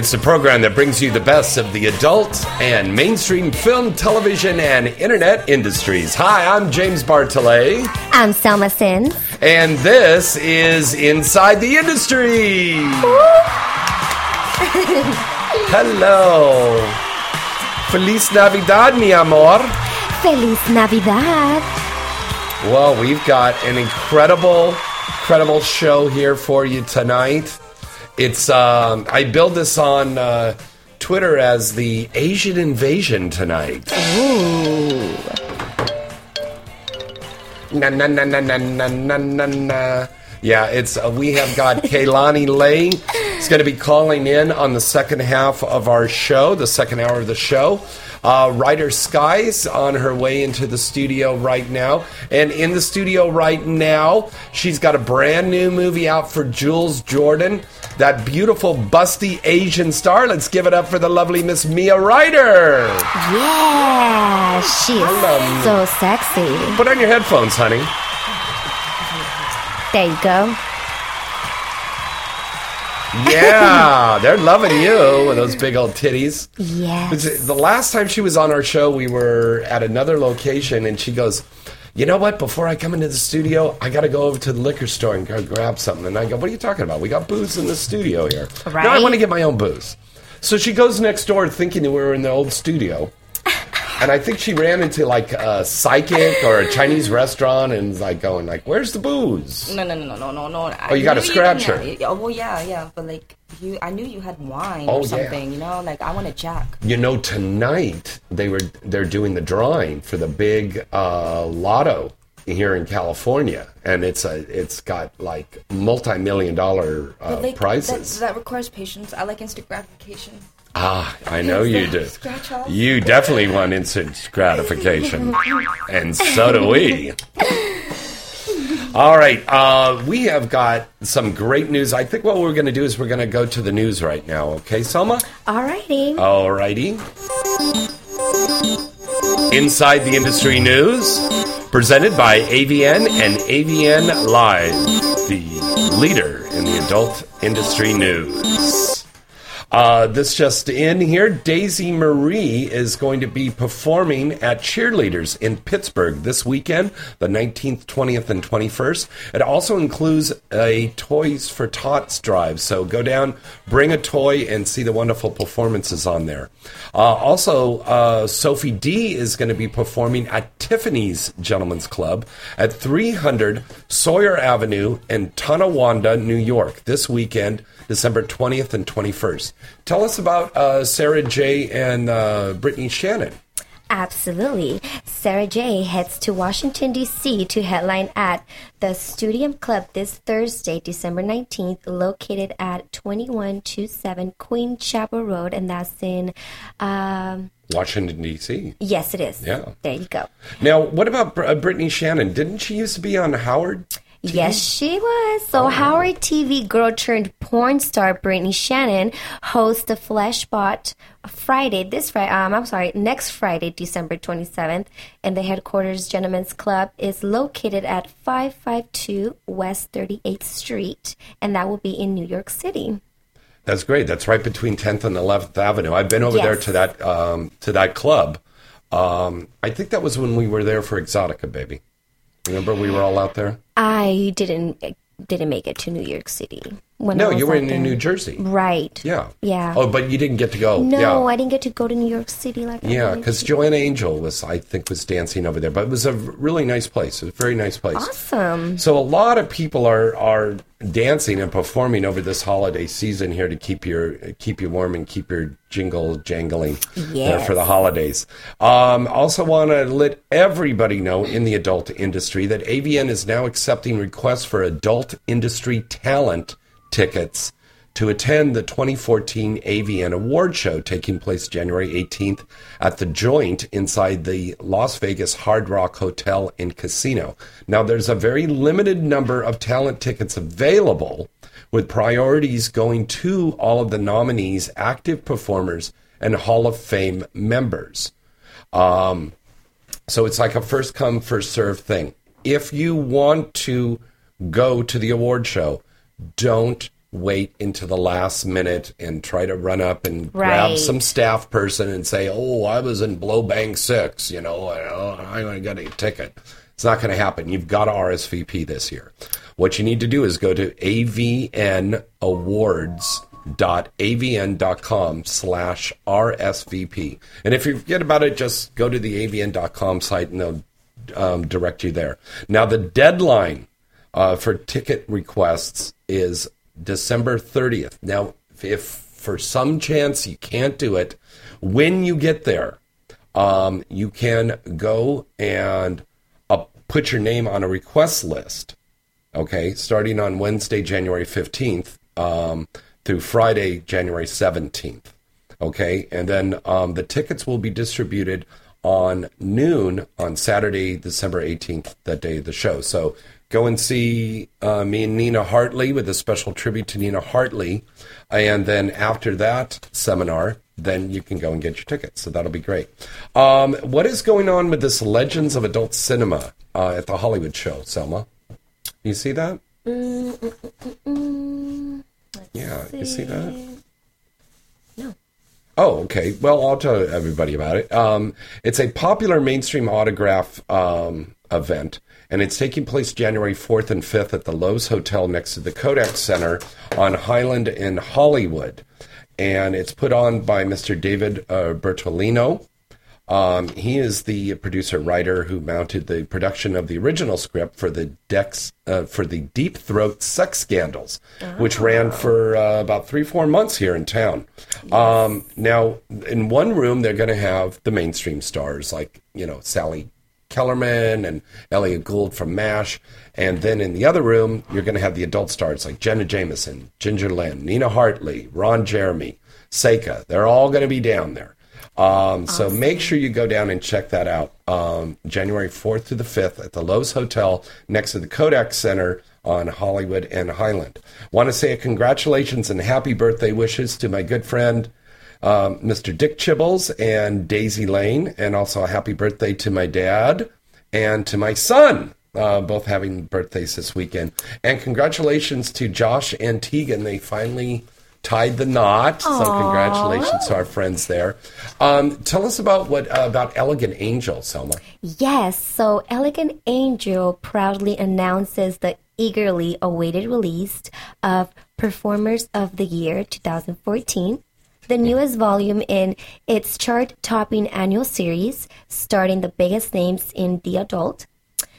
It's the program that brings you the best of the adult and mainstream film, television, and internet industries. Hi, I'm James Bartolet, I'm Selma Sin. and this is Inside the Industry. Hello. Feliz Navidad, mi amor. Feliz Navidad. Well, we've got an incredible, incredible show here for you tonight. It's um, I build this on uh, Twitter as the Asian invasion tonight. Ooh. Na na na na na na na na na. Yeah, it's uh, we have got Kaylani Lei. is going to be calling in on the second half of our show, the second hour of the show. Uh, Ryder Skye's on her way into the studio right now, and in the studio right now, she's got a brand new movie out for Jules Jordan, that beautiful busty Asian star. Let's give it up for the lovely Miss Mia Ryder. Yeah, she is so sexy. Put on your headphones, honey. There you go. Yeah, they're loving you with those big old titties. Yes. The last time she was on our show, we were at another location, and she goes, "You know what? Before I come into the studio, I got to go over to the liquor store and go grab something." And I go, "What are you talking about? We got booze in the studio here. No, I want to get my own booze." So she goes next door, thinking that we were in the old studio. And I think she ran into like a psychic or a Chinese restaurant and was like going like, "Where's the booze?" No, no, no, no, no, no, no. Oh, you got a scratcher. Yeah, oh, well, yeah, yeah, but like you, I knew you had wine Oh, or yeah. something. You know, like I want a jack. You know, tonight they were they're doing the drawing for the big uh, lotto here in California, and it's a it's got like multi million dollar uh, like prizes. That, that requires patience. I like instant gratification. Ah, I know you do. You definitely want instant gratification, and so do we. All right, uh, we have got some great news. I think what we're going to do is we're going to go to the news right now. Okay, Selma. All righty. All righty. Inside the Industry News, presented by AVN and AVN Live, the leader in the adult industry news. Uh, this just in here, Daisy Marie is going to be performing at Cheerleaders in Pittsburgh this weekend, the 19th, 20th, and 21st. It also includes a Toys for Tots drive. So go down, bring a toy, and see the wonderful performances on there. Uh, also, uh, Sophie Dee is going to be performing at Tiffany's Gentlemen's Club at 300 Sawyer Avenue in Tonawanda, New York, this weekend, December 20th and 21st. Tell us about uh, Sara Jay. and uh, Brittany Shannon. Absolutely. Sara Jay heads to Washington, D.C. to headline at the Stadium Club this Thursday, December 19th, located at 2127 Queen Chapel Road, and that's in, um, Washington, D.C. yes, it is. Yeah. There you go. Now, what about Br- uh, Brittany Shannon? Didn't she used to be on Howard? Yes, she was. So Howard TV girl turned porn star Brittany Shannon hosts the Flashbot Friday. This Friday, um, I'm sorry, next Friday, December 27th, and the headquarters Gentlemen's Club is located at 552 West 38th Street, and that will be in New York City. That's great. That's right between 10th and 11th Avenue. I've been over there to that um, to that club. Um, I think that was when we were there for Exxxotica, baby. Remember we were all out there? I didn't didn't make it to New York City. When No, you were in. New Jersey. Right. Yeah. Yeah. Oh, but you didn't get to go. No, yeah. I didn't get to go to New York City like Yeah, because. Joanna Angel was, I think, was dancing over there. But it was a really nice place. It was a very nice place. Awesome. So a lot of people are are dancing and performing over this holiday season here to keep your keep you warm and keep your jingle jangling there Yes. for the holidays. Um, also want to let everybody know in the adult industry that AVN is now accepting requests for adult industry talent tickets to attend the 2014 AVN Award Show taking place January 18th at the Joint inside the Las Vegas Hard Rock Hotel and Casino. Now, there's a very limited number of talent tickets available, with priorities going to all of the nominees, active performers, and Hall of Fame members. Um, so it's like a first come, first serve thing. If you want to go to the award show, don't wait until the last minute and try to run up and grab some staff person and say, "Oh, I was in Blowbang Six, you know, I'm going to get a ticket." It's not going to happen. You've got to RSVP this year. What you need to do is go to avnawards.avn.com slash RSVP. And if you forget about it, just go to the avn.com site and they'll um, direct you there. Now, the deadline uh, for ticket requests is December 30th. Now, if for some chance you can't do it, when you get there, um, you can go and uh, put your name on a request list okay, starting on Wednesday, January 15th um, through Friday, January 17th. Okay, and then um, the tickets will be distributed on noon on Saturday, December 18th, that day of the show. So go and see uh, me and Nina Hartley with a special tribute to Nina Hartley. And then after that seminar, then you can go and get your tickets. So that'll be great. Um, what is going on with this Legends of Adult Cinema uh, at the Hollywood show, Selma? You see that? yeah, you see that? No. Oh, okay. Well, I'll tell everybody about it. Um, it's a popular mainstream autograph um, event, and it's taking place January 4th and 5th at the Loews Hotel next to the Kodak Center on Highland in Hollywood. And it's put on by Mr. David uh, Bertolino. Um, he is the producer writer who mounted the production of the original script for the Dex uh, for the Deep Throat sex scandals, which ran for uh, about three four months here in town. Um, now, in one room, they're going to have the mainstream stars like you know Sally Kellerman and Elliott Gould from MASH, and then in the other room, you're going to have the adult stars like Jenna Jameson, Ginger Lynn, Nina Hartley, Ron Jeremy, Seka. They're all going to be down there. Um, So make sure you go down and check that out. Um, January 4th to the 5th at the Loews Hotel next to the Kodak Center on Hollywood and Highland. Want to say a congratulations and happy birthday wishes to my good friend, um, Mr. Dick Chibbles and Daisy Lane, and also a happy birthday to my dad and to my son. Uh, both having birthdays this weekend. And congratulations to Josh and Tegan. They finally tied the knot. So congratulations to our friends there. Um, tell us about what uh, about Elegant Angel, Selma. Yes, so Elegant Angel proudly announces the eagerly awaited release of Performers of the Year 2014, the newest volume in its chart topping annual series, starting the biggest names in the adult.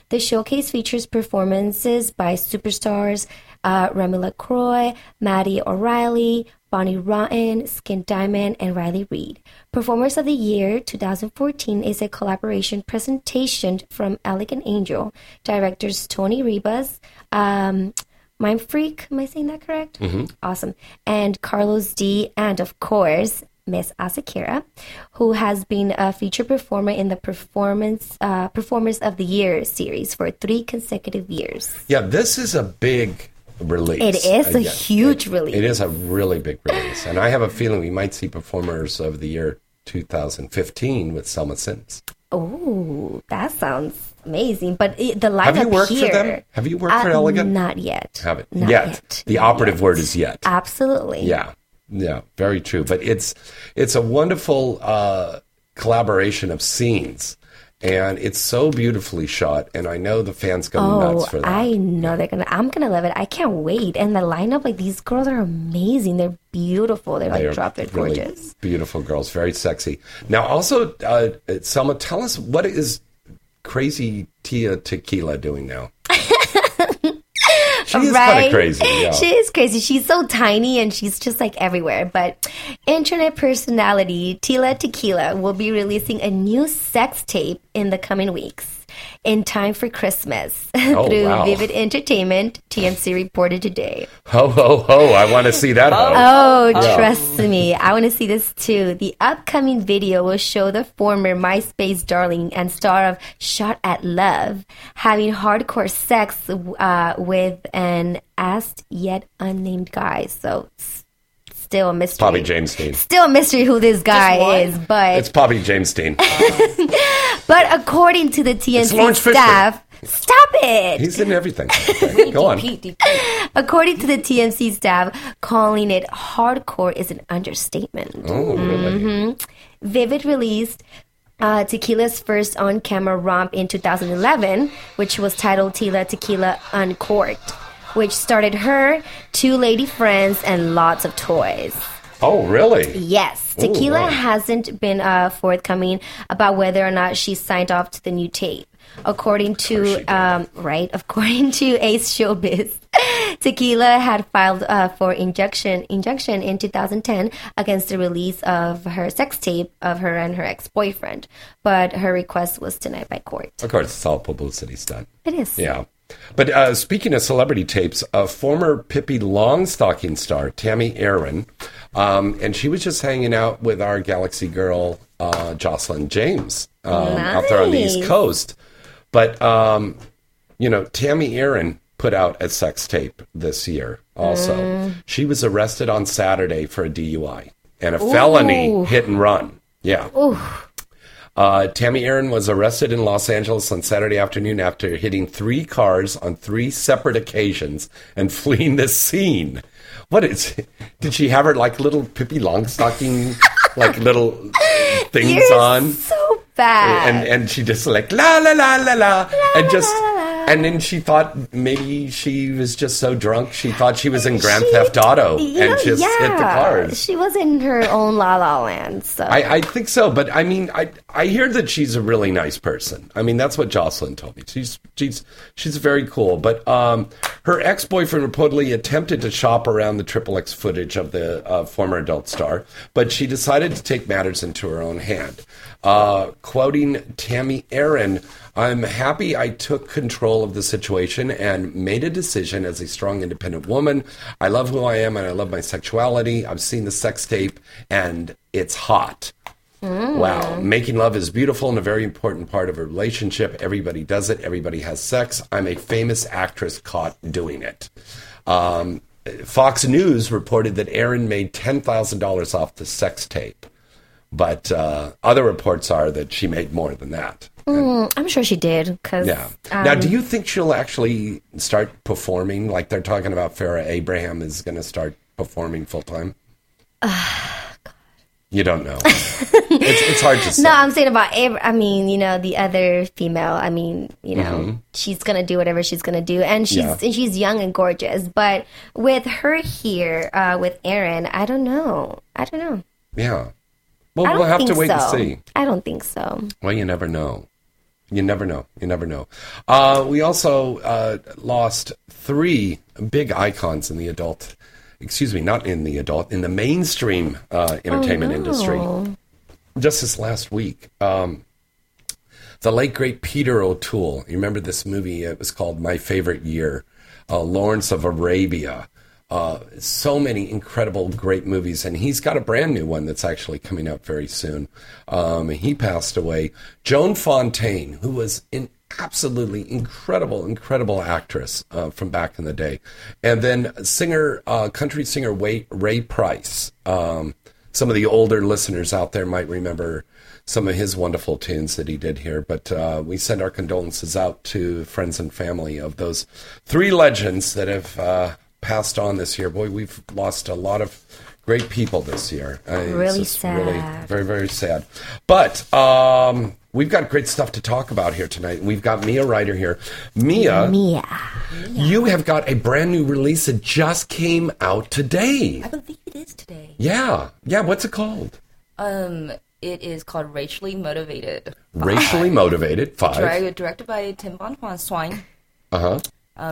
The showcase features performances by superstars uh, Remy LaCroix, Maddie O'Reilly, Bonnie Rotten, Skin Diamond, and Riley Reid. Performers of the Year 2014 is a collaboration presentation from Elegant Angel, directors Tony Ribas, um, Mind Freak, am I saying that correct? Mm-hmm. Awesome. And Carlos D, and of course, Miss Asa Akira, who has been a featured performer in the Performance uh, Performers of the Year series for three consecutive years. Yeah, this is a big release. It is a yeah, huge it- release. It is a really big release. And I have a feeling we might see performers of the year 2015 with Selma Sims. Oh, that sounds amazing! But it, the lineup Have you worked here, for them? Have you worked for Uh, Elegant? Not yet. Have it Not yet. The operative yet. word is yet. Absolutely. Yeah, yeah, very true. But it's it's a wonderful uh, collaboration of scenes, and it's so beautifully shot. And I know the fans go Oh, nuts for that. I know they're gonna. I'm gonna love it. I can't wait. And the lineup, like these girls are amazing. They're beautiful. They're like They drop dead really gorgeous. beautiful girls, very sexy. Now, also, uh, Selma, tell us what is crazy Tila Tequila doing now? she is kind of crazy. Yeah. She is crazy. She's so tiny and she's just like everywhere. But internet personality Tila Tequila will be releasing a new sex tape in the coming weeks. In time for Christmas Oh, through wow. Vivid Entertainment, TMZ reported today. ho ho ho! I want to see that. ho. Oh, trust me. I want to see this too. The upcoming video will show the former MySpace darling and star of Shot at Love having hardcore sex uh, with an asked yet unnamed guy. So, s- still a mystery. Bobby James Dean. Still a mystery who this guy is, but It's Bobby James Dean. but according to the Lawrence TNC Fishburne. staff, stop it. He's in everything. Okay, go on. Pete, Pete. According to the TMZ staff, calling it hardcore is an understatement. Oh, really? Vivid released uh, Tequila's first on camera romp in 2011, which was titled Tila Tequila Uncorked, which started her, two lady friends, and lots of toys. Oh, really? Yes, Ooh, Tequila wow. hasn't been uh, forthcoming about whether or not she signed off to the new tape. According to um, right, according to Ace Showbiz, Tequila had filed uh, for injunction injunction in 2010 against the release of her sex tape of her and her ex boyfriend, but her request was denied by court. Of course, it's all publicity stunt. It is. Yeah. But uh, speaking of celebrity tapes, a former Pippi Longstocking star, Tami Erin, um, and she was just hanging out with our Galaxy girl, uh, Jocelyn James, um, out there on the East Coast. But, um, you know, Tami Erin put out a sex tape this year also. Mm. She was arrested on Saturday for a DUI and a felony hit and run. Yeah. Uh, Tami Erin was arrested in Los Angeles on Saturday afternoon after hitting three cars on three separate occasions and fleeing the scene. What is? Did she have her like little Pippi Longstocking, like little things You're on? so bad. and and she just like la la la la la and just la, la, la. And then she thought maybe she was just so drunk she thought she was in Grand She- Theft Auto and know, just hit the cars. She was in her own La La Land. So I, I think so, but I mean, I I hear that she's a really nice person. I mean, that's what Jocelyn told me. She's she's she's very cool. But um, her ex boyfriend reportedly attempted to shop around the Triple X footage of the uh, former adult star, but she decided to take matters into her own hand. Uh, quoting Tami Erin, "I'm happy I took control of the situation and made a decision as a strong, independent woman. I love who I am and I love my sexuality. I've seen the sex tape and it's hot." Wow. Making love is beautiful and a very important part of a relationship. Everybody does it. Everybody has sex. I'm a famous actress caught doing it. Um, Fox News reported that Erin made $10,000 off the sex tape. But uh, other reports are that she made more than that. Mm, I'm sure she did. Cause, Yeah. um, now, do you think she'll actually start performing? Like they're talking about Farrah Abraham is going to start performing full time? you don't know. it's, it's hard to say. No, I'm saying about Ab- I mean, you know, the other female. I mean, you know, she's gonna do whatever she's gonna do, and she's Mm-hmm. Yeah. and she's young and gorgeous. But with her here, uh, with Erin, I don't know. I don't know. Yeah. Well, we'll have to wait so. and see. I don't think so. Well, you never know. You never know. You never know. Uh, we also uh, lost three big icons in the adult, excuse me, not in the adult, in the mainstream uh, entertainment industry. Just this last week. Um, the late, great Peter O'Toole. You remember this movie? It was called My Favorite Year. Uh, Lawrence of Arabia. Uh, so many incredible, great movies, and he's got a brand new one that's actually coming out very soon. Um, he passed away. Joan Fontaine, who was an absolutely incredible, incredible actress uh, from back in the day, and then singer, uh, country singer Ray, Ray Price. Um, some of the older listeners out there might remember some of his wonderful tunes that he did here. But uh, we send our condolences out to friends and family of those three legends that have uh, passed on this year. Boy, we've lost a lot of great people this year. Uh, it's Really just Really sad. very, very sad. But um, we've got great stuff to talk about here tonight. We've got Mia Ryder here. Mia, Mia. you have got a brand new release that just came out today. I believe it is today. Yeah. Yeah. What's it called? Um, it is called Racially Motivated. Racially Motivated. Five. Directed by Tim Von Swine. Uh huh.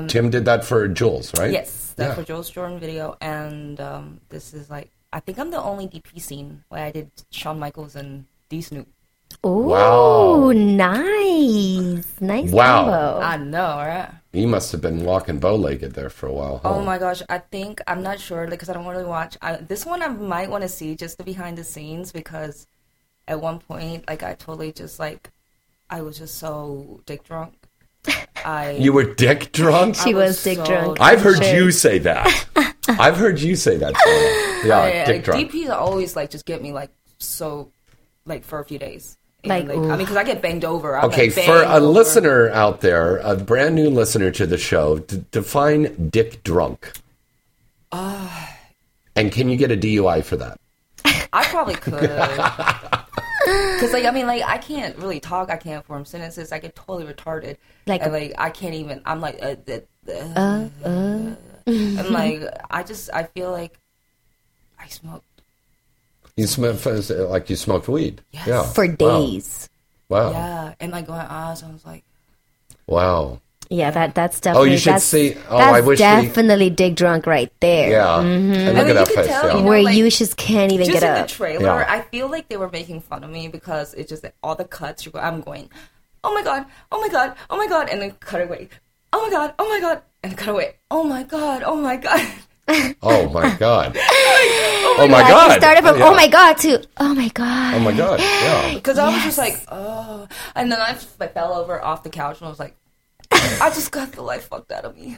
Tim did that for Jules, right? Um, Yes, that's Yeah. for Jules Jordan video, and um, this is like I think I'm the only DP scene where I did Sean Michaels and D Snoop. Oh, Wow. nice. Nice Wow. combo. I know, right? You must have been walking bow-legged there for a while. Huh? Oh my gosh, I think I'm not sure because I don't really watch. I, this one I might want to see just the behind the scenes because at one point, like I totally just like I was just so dick drunk. I You were dick drunk. She was, was dick so drunk. I've heard Sure. you say that. I've heard you say that. Sarah. Yeah, I- dick like, drunk. DPs always like just get me like so like for a few days. And, Like, I mean, because I get banged over. I'm, Okay, like, for a over. listener out there, a brand new listener to the show, d- define dick drunk. Ah. and can you get a DUI for that? I probably could. Cause like I mean like I can't really talk. I can't form sentences. I get totally retarded. Like- Like and, like I can't even. I'm like uh, uh, uh, and like I just I feel like I smoke. You smoke like you smoked weed. Yes. Yeah. For days. Wow. Yeah, and like going so I was like Wow. Yeah, that that's Oh, you should see. Oh, that's I wish we. definitely dick drunk right there. Yeah. And mm-hmm. look I mean, at that face. tell, yeah. you know, Where like- you just can't even just get up. Just in the trailer. Yeah. I feel like they were making fun of me because it's just that all the cuts. You go, I'm going, oh my god, oh my god, oh my god, and then cut away. Oh my god, oh my god, and cut away. Oh my god, oh my god. Oh my god. oh Oh my Like, god. You started from Yeah. oh my god to oh my god. Oh my god. Yeah. Because I was just like, oh. And then I, just, I fell over off the couch and I was like, I just got the life fucked out of me.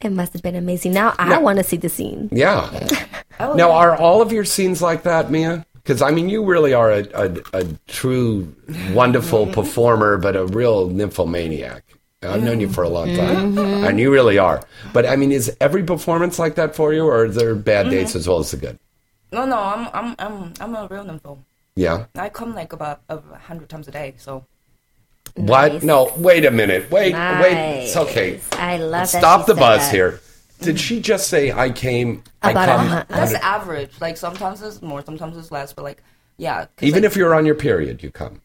It must have been amazing. Now I want to see the scene. Yeah. Oh, Now, are all of your scenes like that, Mia? Because I mean, you really are a, a, a true, wonderful mm-hmm. performer, but a real nymphomaniac. I've known you for a long time, mm-hmm. and you really are. But I mean, is every performance like that for you, or are there bad days mm-hmm. as well as the good? No, no, I'm, I'm, I'm, I'm a real nympho. Yeah. I come like about a hundred times a day, so. What? Nice. No. Wait a minute. Wait. Wait. It's okay. I love that Stop the said buzz that. here. Did she just say I came? About I a come. hun- That's average. Like sometimes it's more, sometimes it's less, but like, yeah. Even like- if you're on your period, you come.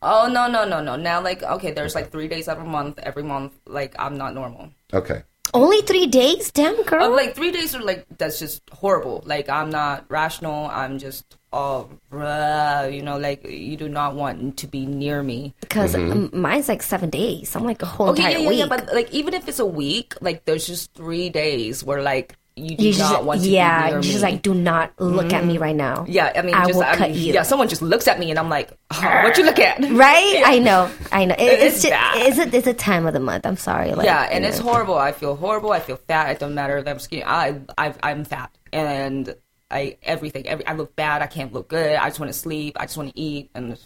Oh no no no no! Now like okay, there's like three days every month. Every month, like I'm not normal. Okay. Only three days, damn girl. Uh, like three days are like that's just horrible. Like I'm not rational. I'm just oh, bruh, you know, like you do not want to be near me. because Mm-hmm. mine's like seven days. I'm like a whole Okay, entire yeah, yeah, week. yeah, but like even if it's a week, like there's just three days where like you do you not just, want to yeah, be near you're me. just like, do not look at me right now. yeah, I mean, I just, will I cut mean, you. Yeah, someone just looks at me and I'm like, oh, what you look at? Right? I know. I know. It, It it's just, bad. it's a, it's a time of the month. I'm sorry. Like, yeah, and it's know. horrible. I feel horrible. I feel fat. It don't matter that I'm skinny. I, I, I'm fat, and I everything. Every, I look bad. I can't look good. I just want to sleep. I just want to eat, and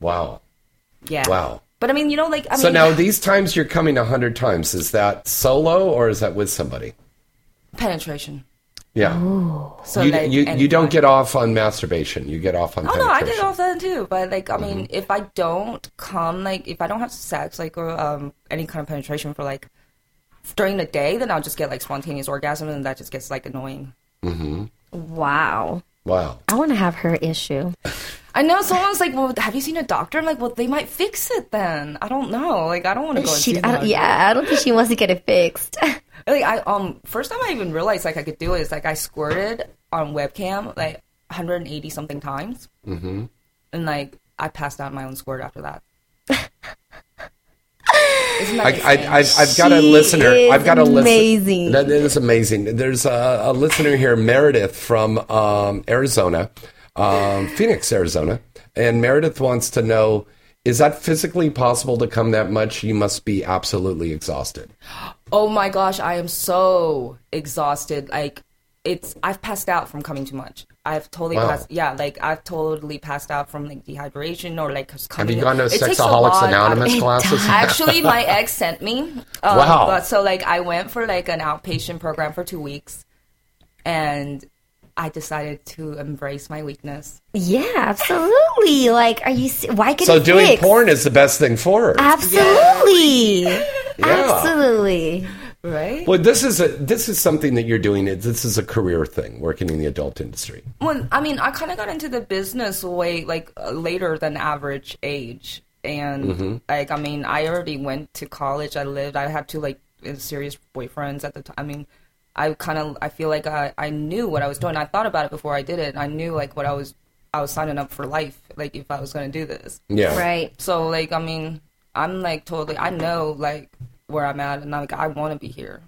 Wow. yeah. Wow. But I mean, you know, like I So mean, now these times you're coming a hundred times. Is that solo or is that with somebody? penetration. Yeah. So you, like, you, you don't get off on masturbation. You get off on Oh no, I get off that too. But like, I mean, Mm-hmm. if I don't come, like, if I don't have sex, like, or um, any kind of penetration for like during the day, then I'll just get like spontaneous orgasm, and that just gets like annoying. Wow. Wow. I want to have her issue. I know someone's like, "Well, have you seen a doctor?" I'm like, "Well, they might fix it then." I don't know. Like, I don't want to go. and She, see I yeah, I don't think she wants to get it fixed. Like, I um, first time I even realized like I could do it is like I squirted on webcam like 180 something times, mm-hmm. and like I passed out my own squirt after that. Isn't that I, insane? I, I've, I've got a listener. is I've got a listener. amazing. That is amazing. There's a, a listener here, Meredith from um, Arizona, um, Phoenix, Arizona, and Meredith wants to know: Is that physically possible to come that much? You must be absolutely exhausted. Oh my gosh, I am so exhausted. Like it's I've passed out from coming too much. I've totally Wow. passed yeah, like I've totally passed out from like dehydration or like 'cause Have coming you gone to it takes Sexaholics. Anonymous classes? Actually, my ex sent me. Um, Wow. But so like I went for like an outpatient program for 2 weeks and I decided to embrace my weakness. Yeah, absolutely. Like, are you? Why get So it doing fixed? porn is the best thing for her. Absolutely. Yeah. Absolutely. Right? Well, this is a this is something that you're doing. This is a career thing, working in the adult industry. Well, I mean, I kind of got into the business way like uh, later than average age, and Mm-hmm. like I mean, I already went to college. I lived. I had two like uh, serious boyfriends at the time. I mean, I kind of I feel like I I knew what I was doing. I thought about it before I did it. I knew like what I was I was signing up for life. Like if I was going to do this. Yeah. Right. So like I mean, I'm like totally. I know like where I'm at, and I'm like I want to be here.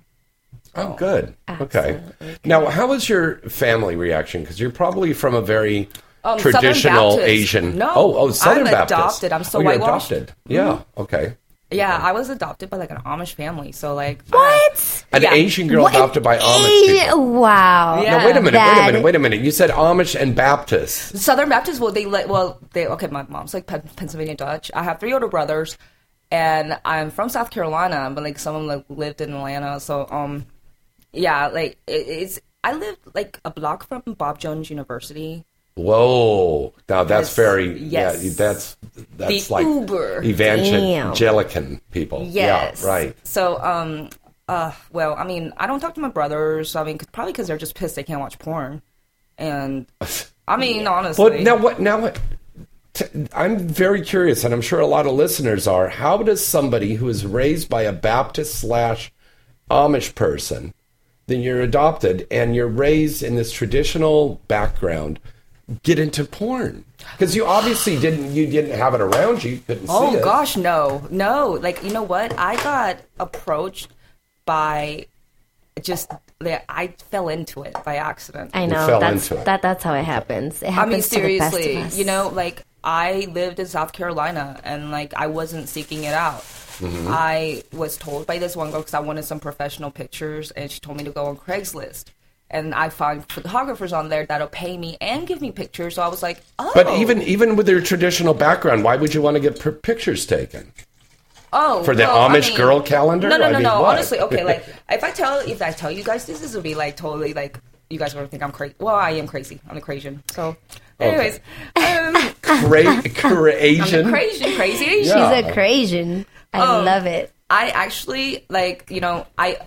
Oh, good. Okay. Now, how was your family reaction? Because you're probably from a very Um, traditional Asian. No, oh, oh, Southern I'm Baptist. adopted. I'm so oh, you're adopted. Yeah. Okay. Yeah, I was adopted by like an Amish family. So like I- What? An Yeah. Asian girl What? adopted by Amish Eh, people. Wow. Yeah. Now, wait a minute. Wait a minute. Wait a minute. You said Amish and Baptist. Southern Baptist, well, they let, well, they, okay, my mom's like Pennsylvania Dutch. I have three older brothers, and I'm from South Carolina, but like some of them like, lived in Atlanta. So, um, yeah, like it, it's, I lived like a block from Bob Jones University. Whoa. Now that's Yes. very Yes. yeah. That's that's The like Uber. evangelican people. Yes. Yeah. Right. So, um, uh, well, I mean, I don't talk to my brothers. I mean, 'cause- probably because they're just pissed they can't watch porn. And I mean, honestly, But now what? Now what? T- I'm very curious, and I'm sure a lot of listeners are. How does somebody who is raised by a Baptist slash Amish person, then you're adopted, and you're raised in this traditional background, get into porn? Because you obviously didn't. You didn't have it around you. You couldn't see Oh it. gosh, no, no. Like you know what? I got approached by just like, I fell into it by accident. I know. fell that's, into it. That, that's how it happens. It I happens mean, to the best seriously, of us. you know, like I lived in South Carolina and like I wasn't seeking it out. Mm-hmm. I was told by this one girl because I wanted some professional pictures, and she told me to go on Craigslist. And I find photographers on there that'll pay me and give me pictures. So I was like, oh, But even even with your traditional background, why would you want to get p- pictures taken? oh, for the well, I Amish mean- girl calendar? No, no, I no, mean, no. what? Honestly, okay. Like if I tell if I tell you guys this, this will be like totally like you guys are gonna think I'm crazy. Well, I am crazy. I'm a crazy. So, anyways, um, Cra- Cra-Asian. crazy, crazy Asian. Yeah. She's a Cajun. I Um, love it. I actually like you know I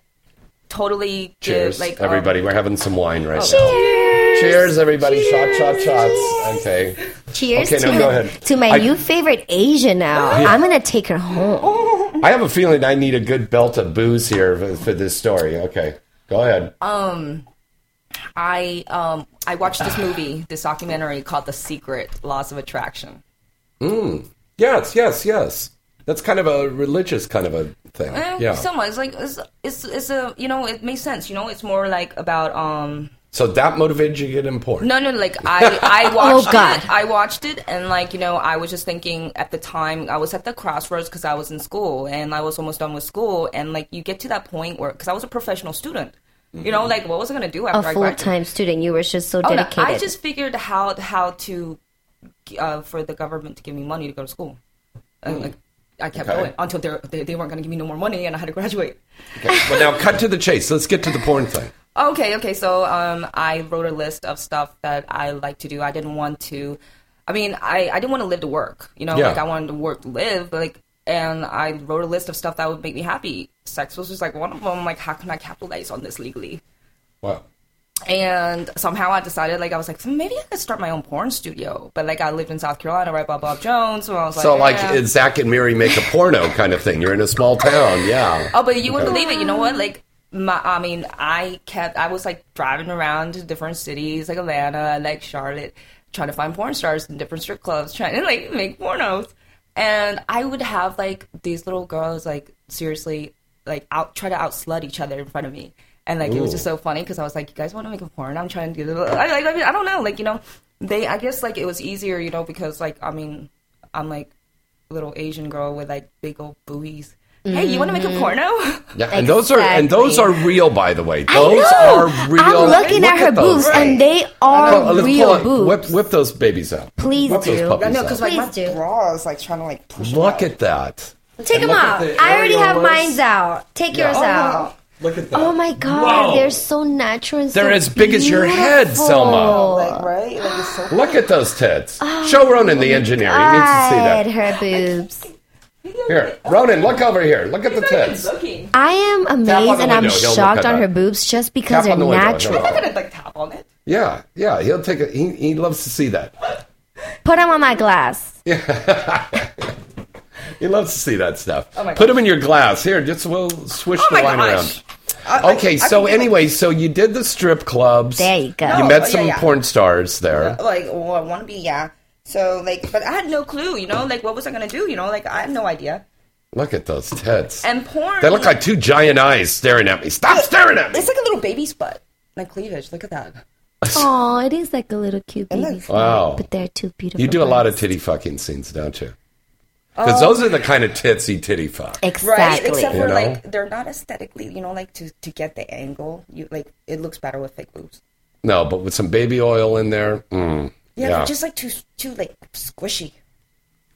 totally Cheers, did, like um, everybody. We're having some wine right now. Cheers. Cheers, everybody. Shot, shot, shots. Okay. Cheers Okay, to, now go ahead. to my I- new favorite Asian now. I'm going to take her home. I have a feeling I need a good belt of booze here for, for this story. Okay. Go ahead. I um I watched this movie, this documentary called The Secret: Laws of Attraction. yes, yes, yes. That's kind of a religious kind of a thing. Eh, yeah. somewhat. It's like it's, it's it's a you know it makes sense. You know, it's more like about um so that motivated you to get important. No, no, like I, I watched Oh, God. it. I watched it, and like you know, I was just thinking at the time I was at the crossroads because I was in school and I was almost done with school, and like you get to that point where because I was a professional student, you know, like what was I gonna do after a full graduated? time student. You were just so Oh, no, dedicated. I just figured how how to uh, for the government to give me money to go to school, and like I kept Okay. going until they're- they they weren't gonna give me no more money, and I had to graduate. Okay. But now cut to the chase. Let's get to the porn thing. Okay, okay. So um, I wrote a list of stuff that I like to do. I didn't want to. I mean, I, I didn't want to live to work. You know, Yeah. like I wanted to work to live. But like, and I wrote a list of stuff that would make me happy. Sex was just like one of them. Like, how can I capitalize on this legally? Wow. And somehow I decided, like, I was like, maybe I could start my own porn studio. But like, I lived in South Carolina, right by Bob Jones. So I was like, So, like. Zach and Miri make a porno kind of thing. You're in a small town. Yeah. Oh, but you wouldn't believe it. You know what? Like, my, I mean, I kept, I was like driving around to different cities, like Atlanta, like Charlotte, trying to find porn stars in different strip clubs, trying to like make pornos. And I would have like these little girls like seriously like out try to out slut each other in front of me, and like it was just so funny because I was like, you guys want to make a porn? I'm trying to do. this. I, I, I, mean, I don't know, like you know, they I guess like it was easier, you know, because like I mean, I'm like a little Asian girl with like big old buoys. Hey, you want to make a mm-hmm. porno? Yeah, and those are and those are real, by the way. I Those know. are real. I'm looking Look at her those. boobs, and they are let's real it. boobs. Whip, whip those babies out. Please Whip those do. puppies I know because like my Please do. bra is like trying to like push. Look out. at that. Take them look at out. the I already have areolas. mine out. Take yours oh, out. Look at oh that. Oh my god, Whoa. they're so natural and They're as big as your head. Selma. like right, like it's so. Look at those tits. Oh, Show Ronan the engineer. He needs to see that. her boobs. Here, Ronan, look over here. Look at the tits. Looking. I am amazed the and I'm. He'll shocked on her boobs just because Tap they're the window. natural. He'll- I'm not gonna like tap on it. Yeah, yeah. He'll take it. He, he loves to see that. Put them on my glass. Yeah. He loves to see that stuff. Oh my Put them in your glass. Here, just we'll swish Oh the my line gosh. around. I- I- Okay, I so can get, anyway, so you did the strip clubs. There you go. You No, met oh, yeah, some yeah. porn stars there. like well, I want to be yeah. So like, but I had no clue, you know, like what was I gonna do? You know, like I had no idea. Look at those tits. And porn, They look like two giant eyes staring at me. Stop staring at me. it's like a little baby's butt, like cleavage. Look at that. Oh, it is like a little cute And baby. look- foot, Wow. But they're too beautiful. You do a lot of titty fucking scenes, don't you? Oh. Because those are the kind of titsy titty fuck. Exactly. Right, except You for know? like they're not aesthetically, you know, like to to get the angle. You like it looks better with fake boobs. No, but with some baby oil in there. Mm, Yeah, yeah. just like too too like squishy.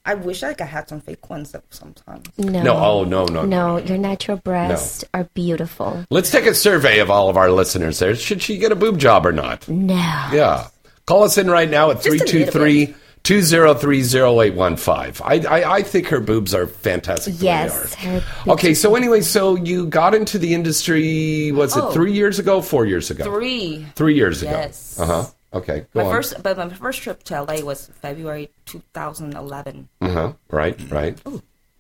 I wish like I had some fake ones that sometimes. no. no, oh, no, no, no. No, your natural breasts are beautiful. Let's take a survey of all of our listeners there. Should she get a boob job or not? No. Yeah. Call us in right now at Just a little 323 203 0815. I, I, I think her boobs are fantastic. the way they Yes. are. Okay, so anyway, so you got into the industry, was it Oh. three years ago, four years ago? Three. Three years ago. Yes. Uh huh. Okay, go My on. first, but my first trip to LA was February 2011. Uh huh. Right, right.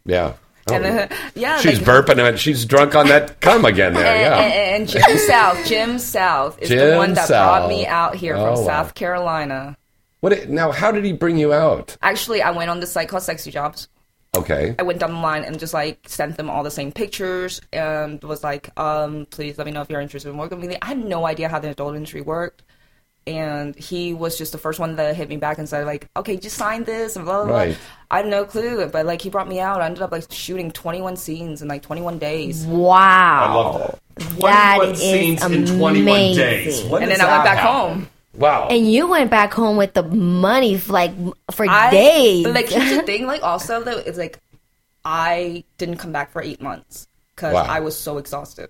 Yeah. Oh. And uh, yeah, She's like, burping and she's drunk on that cum again there. and, Yeah. and, and Jim South, Jim South is Jim the one that South. brought me out here Oh, from wow. South Carolina. What? it- Now, how did he bring you out? Actually, I went on this site called Sexy Jobs. Okay. I went down the line and just like sent them all the same pictures and was like, um, please let me know if you're interested in working with me. I had no idea how the adult industry worked. And he was just the first one that hit me back and said, like, okay, just sign this and blah, blah, Right. blah. I had no clue. But like, he brought me out. I ended up like shooting 21 scenes in like 21 days. Wow. That 21 is scenes in 21 days. amazing. When And then I went back happen? home. Wow. And you went back home with the money like for I, days. But like, here's the thing. Like, also though, it's like I didn't come back for eight months because Wow. I was so exhausted.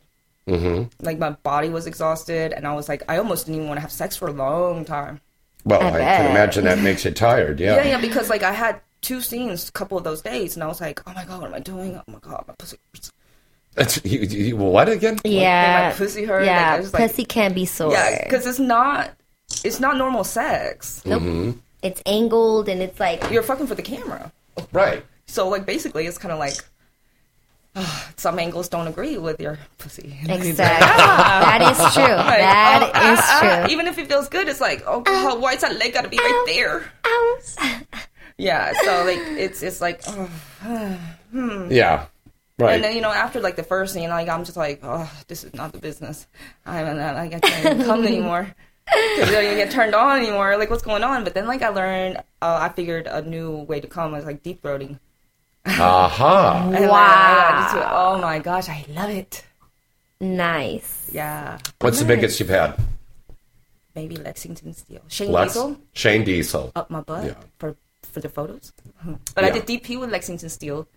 Mm-hmm. Like my body was exhausted, and I was like, I almost didn't even want to have sex for a long time. well, I I, can imagine that makes you tired. Yeah. Yeah, yeah, because like I had two scenes, a couple of those days, and I was like, oh my god, what am I doing? Oh my god, my pussy. hurts. That's, you, you, what again? yeah. my pussy hurt, like, Yeah, I was like- pussy can be sore. Yeah, because it's not, it's not normal sex. Mm-hmm. it's angled and it's like You're fucking for the camera. Right. So like basically, it's kind of like. some angles don't agree with your pussy. exactly. that is true. Like, That oh, ah, is ah, true. Even if it feels good, it's like, oh god, why is that leg gotta be right there? Yeah, so like it's it's like, oh. Yeah. Right. and then you know after like the first scene, like I'm just like, oh, this is not the business. I'm not like I can't even come anymore. 'Cause you don't even get turned on anymore. Like what's going on? But then like I learned, uh, I figured a new way to come is like deep throating. Aha. And then I got into it. Oh my gosh, I love it. Nice. Yeah, What's the biggest you've had? maybe Lexington Steele, Shane Lex? Diesel. Shane Diesel. up my butt Yeah. for for the photos. But I did DP with Lexington Steele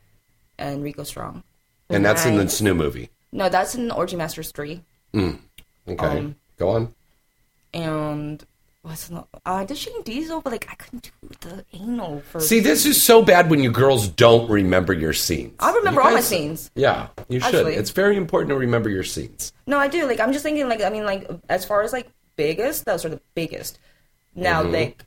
and Rico Strong. And that's in Nice. this new movie. No, that's in Orgy Masters three. Okay. Um, Go on. And what's not? Uh, I did Shane Diesel, but like I couldn't do the anal for. See, this is so bad when you girls don't remember your scenes. I remember You all my scenes. Yeah, you should. Actually. It's very important to remember your scenes. No, I do. Like I'm just thinking. Like I mean, like as far as like biggest, those are the biggest. Now, Mm-hmm. like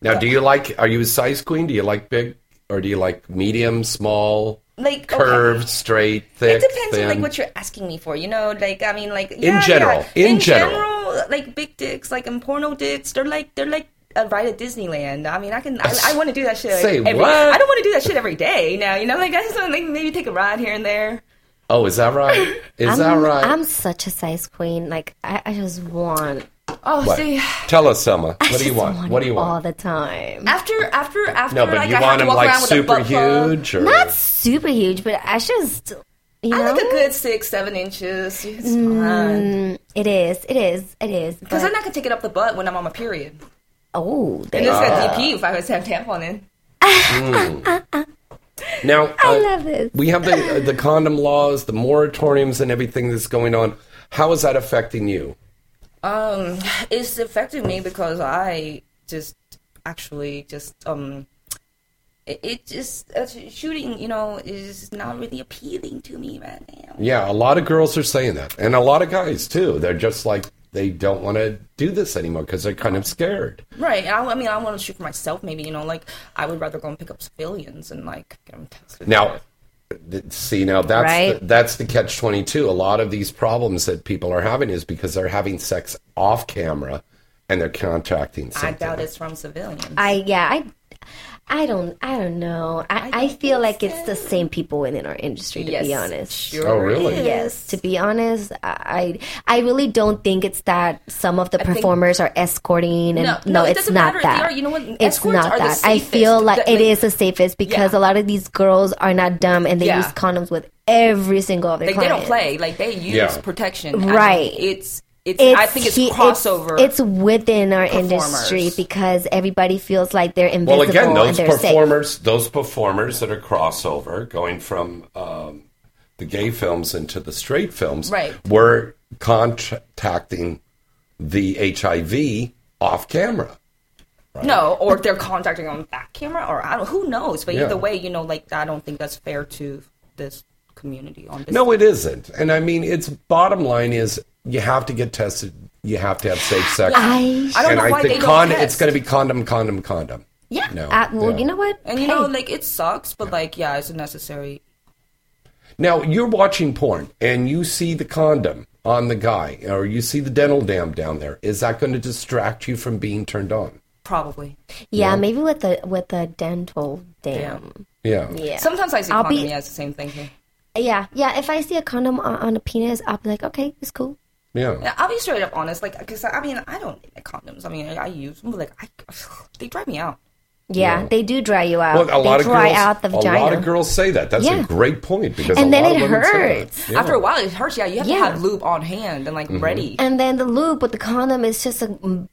Now, do you like? Are you a size queen? Do you like big, or do you like medium, small, like okay. curved, straight, thick? It depends on like what you're asking me for, you know. Like I mean, like yeah, general, yeah. in general. Like big dicks, like in porno dicks, they're like they're like a ride at Disneyland. I mean, I can. I, I want to do that shit. Say every, what? I don't want to do that shit every day. Now, you know, like I just want to like, maybe take a ride here and there. Oh, is that right? Is I'm, that right? I'm such a size queen. Like I, I just want. Oh, What? see. Tell us, Selma. I What do you just want? What do you want? all the time? After after after No, but like you I want have them like around with a super huge, or Not super huge, but I just. You I know, like a good six, seven inches. It's Mm. fine. it is, it is, it is. Because but- then I can take it up the butt when I'm on my period. oh, there And you it's go. got DP if I was to have tampon in. now? I uh, love this. we have the uh, the condom laws, the moratoriums, and everything that's going on. How is that affecting you? Um, it's affecting me because I just actually just um, it, it just uh, shooting, you know, is not really appealing to me right now. Yeah, a lot of girls are saying that, and a lot of guys too. They're just like they don't want to do this anymore because they're kind of scared. Right. I, I mean, I want to shoot for myself. Maybe you know, like I would rather go and pick up civilians and like get them tested. Now, th- see, now that's Right. the, that's the catch twenty two. A lot of these problems that people are having is because they're having sex off camera and they're contracting I something. doubt it's from civilians. I yeah, I I don't I don't know. I, I, feel like it's the same people within our industry to be honest. Sure Oh, really? is. Yes, to be honest, I I really don't think it's that some of the think- performers are escorting and No, no, no, it it's doesn't not matter if they that. are. You know what? It's Escorts not are that. I feel like That- it like- is the safest because Yeah. a lot of these girls are not dumb and they Yeah. use condoms with every single of their Like they don't play. Like they use Yeah. protection. I mean, Right. it's it's. It's, I think it's he- crossover. It's, within our industry because everybody feels like they're invisible Well, again, those they're safe. performers, those performers that are crossover, going from um, the gay films into the straight films, Right. were contacting the HIV off camera. no, or they're contacting on back camera, or I don't. Who knows? But Yeah. either way, you know, like I don't think that's fair to this community. On this, No, it isn't. And I mean, its bottom line is you have to get tested. You have to have safe sex. I I don't know I why think they don't test. it's going to be condom, condom, condom. Yeah. No. Uh, well, yeah. you know what? And you know, like it sucks, but like yeah, it's a necessary. Now you're watching porn and you see the condom on the guy, or you see the dental dam down there. Is that going to distract you from being turned on? Probably. yeah, maybe with the with the dental dam. Yeah. Yeah. Sometimes I see I'll condom. be- yeah, it's the same thing here. Yeah, yeah. If I see a condom on, on a penis, I'll be like, okay, it's cool. Yeah. Yeah, I'll be straight up honest, like, because I mean, I don't like condoms. I mean, I, I use them, but like, I, they drive me out. Yeah, Yeah. they do dry you out. Well, a lot they of dry girls. out the vagina. a lot of girls say that. That's a great point because And a then lot it of women say that. hurts. Yeah. After a while, it hurts. Yeah, you have Yeah. to have lube on hand and like Mm-hmm. ready. And then the lube with the condom is just a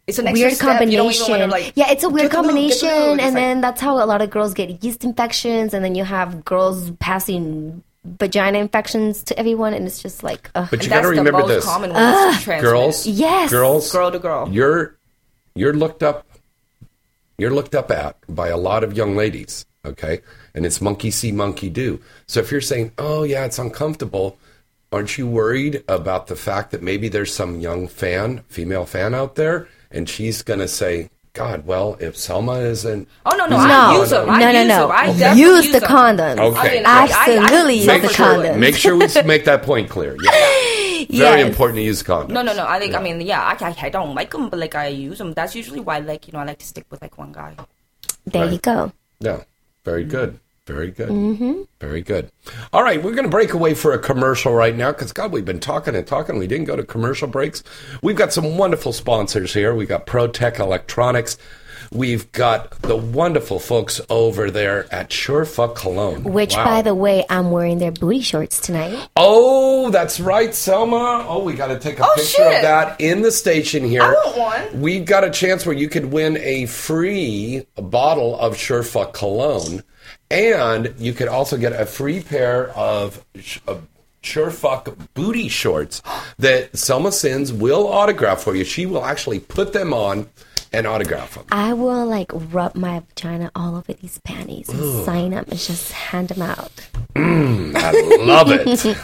It's an weird step. You combination. don't even wanna, like, yeah, it's a weird get the lube, the combination, lube. And like- then that's how a lot of girls get yeast infections, and then you have girls passing vagina infections to everyone, and it's just like, ugh. But you got to that's the remember most this, common one to transmit. girls. Yes. girls, Girl to girl. You're you're looked up. You're looked up at by a lot of young ladies. Okay, and it's monkey see, monkey do. So if you're saying, "Oh yeah, it's uncomfortable," aren't you worried about the fact that maybe there's some young fan, female fan out there, and she's going to say, "God, well, if Selma isn't." Oh no, no, using I a use them. I no, no, use no. I definitely Use use the them. condoms. Okay. I mean, Absolutely use the sure, condoms. make sure we make that point clear. Yeah. Very Yes. important to use condoms. No, no, no. I think. I mean, yeah, I, I, I don't like them, but like I use them. That's usually why, like, you know, I like to stick with like one guy. There you go. Yeah, very good. Very good. Mm-hmm. Very good. All right, we're going to break away for a commercial right now because, God, we've been talking and talking. We didn't go to commercial breaks. We've got some wonderful sponsors here. We've got ProTech Electronics. We've got the wonderful folks over there at Surefuck Cologne. Which, Wow. by the way, I'm wearing their booty shorts tonight. Oh, that's right, Selma. Oh, we got to take a Oh, picture of that in the station here. I want one. We've got a chance where you could win a free bottle of Surefuck cologne, and you could also get a free pair of Surefuck booty shorts that Selma Sins will autograph for you. She will actually put them on and autograph them. I will like rub my vagina all over these panties and sign them and just hand them out. Mm, I love it.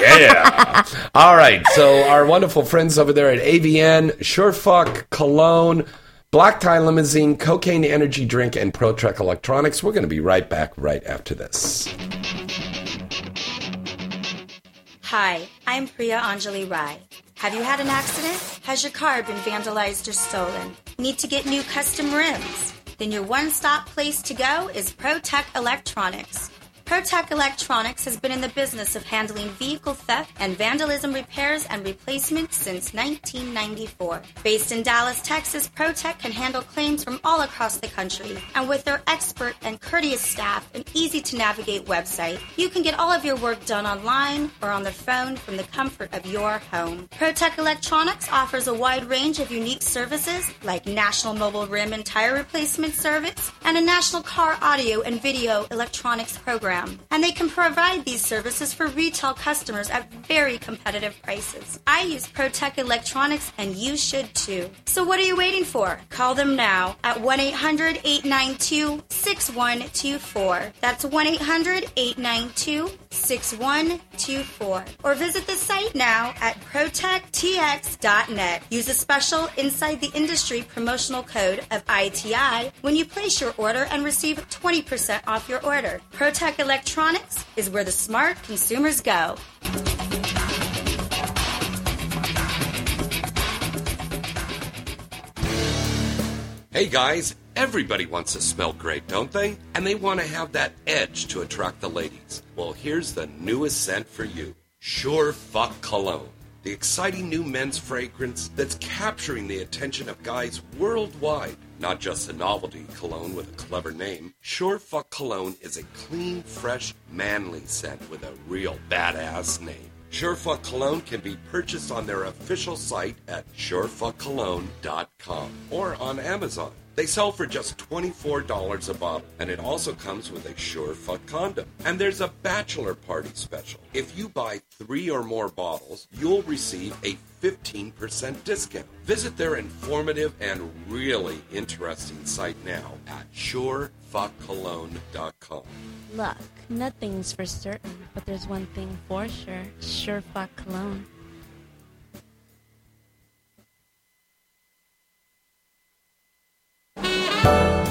yeah. All right. So our wonderful friends over there at AVN, Surefuck, Cologne, Black Tie Limousine, Cocaine Energy Drink, and ProTech Electronics. We're going to be right back right after this. Hi, I'm Priya Anjali Rai. Have you had an accident? Has your car been vandalized or stolen? Need to get new custom rims? Then your one stop place to go is ProTech Electronics. ProTech Electronics has been in the business of handling vehicle theft and vandalism repairs and replacements since 1994. Based in Dallas, Texas, ProTech can handle claims from all across the country. And with their expert and courteous staff and easy to navigate website, you can get all of your work done online or on the phone from the comfort of your home. ProTech Electronics offers a wide range of unique services like National Mobile Rim and Tire Replacement Service and a National Car Audio and Video Electronics Program. And they can provide these services for retail customers at very competitive prices. I use ProTech Electronics and you should too. So what are you waiting for? Call them now at 1 800 892 6124. That's 1 800 892 6124. Or visit the site now at ProtectTX.net. Use a special Inside the Industry promotional code of ITI when you place your order and receive 20% off your order. ProTech Electronics is where the smart consumers go. Hey guys, everybody wants to smell great, don't they? And they want to have that edge to attract the ladies. Well, here's the newest scent for you Sure Fuck Cologne. The exciting new men's fragrance that's capturing the attention of guys worldwide. Not just a novelty cologne with a clever name, Sure Fuck Cologne is a clean, fresh, manly scent with a real badass name. Surefuck Cologne can be purchased on their official site at surefuckcologne.com or on Amazon. They sell for just $24 a bottle, and it also comes with a sure fuck condom. And there's a bachelor party special. If you buy three or more bottles, you'll receive a 15% discount. Visit their informative and really interesting site now at surefuckcologne.com. Look, nothing's for certain, but there's one thing for sure. Sure fuck cologne. Bye.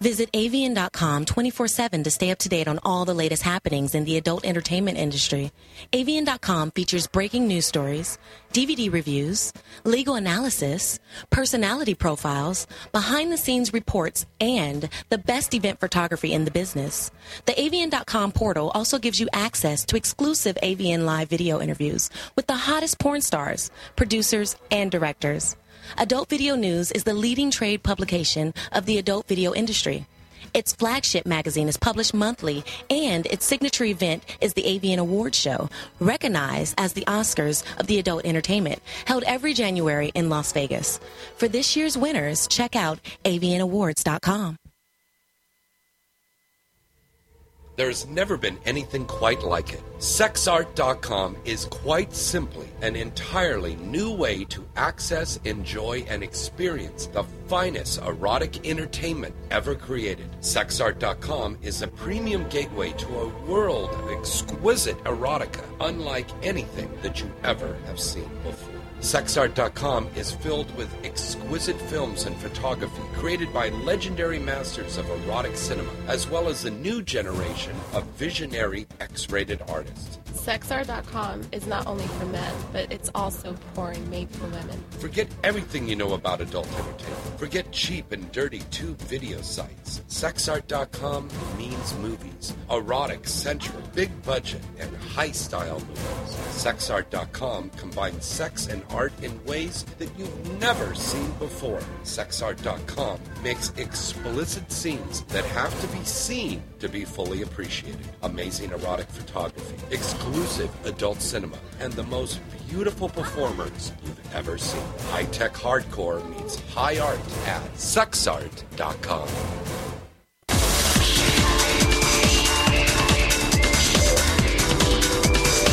Visit AVN.com 24 7 to stay up to date on all the latest happenings in the adult entertainment industry. AVN.com features breaking news stories, DVD reviews, legal analysis, personality profiles, behind the scenes reports, and the best event photography in the business. The AVN.com portal also gives you access to exclusive AVN live video interviews with the hottest porn stars, producers, and directors. Adult Video News is the leading trade publication of the adult video industry. Its flagship magazine is published monthly, and its signature event is the AVN Awards Show, recognized as the Oscars of the adult entertainment, held every January in Las Vegas. For this year's winners, check out avnawards.com. There's never been anything quite like it. Sexart.com is quite simply an entirely new way to access, enjoy, and experience the finest erotic entertainment ever created. Sexart.com is a premium gateway to a world of exquisite erotica unlike anything that you ever have seen before. Sexart.com is filled with exquisite films and photography created by legendary masters of erotic cinema, as well as a new generation of visionary X rated artists. SexArt.com is not only for men, but it's also porn made for women. Forget everything you know about adult entertainment. Forget cheap and dirty tube video sites. Sexart.com means movies. Erotic, sensual, big budget, and high style movies. Sexart.com combines sex and art in ways that you've never seen before. Sexart.com makes explicit scenes that have to be seen to be fully appreciated. Amazing erotic photography, exclusive adult cinema, and the most beautiful performers you've ever seen. High tech hardcore meets high art at Sexart.com.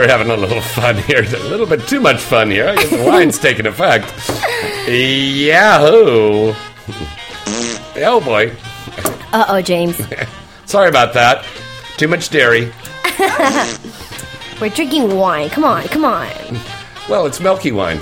We're having a little fun here. A little bit too much fun here. I guess the wine's taking effect. Yahoo! Oh boy. Uh oh, James. Sorry about that. Too much dairy. We're drinking wine. Come on, come on. Well, it's milky wine.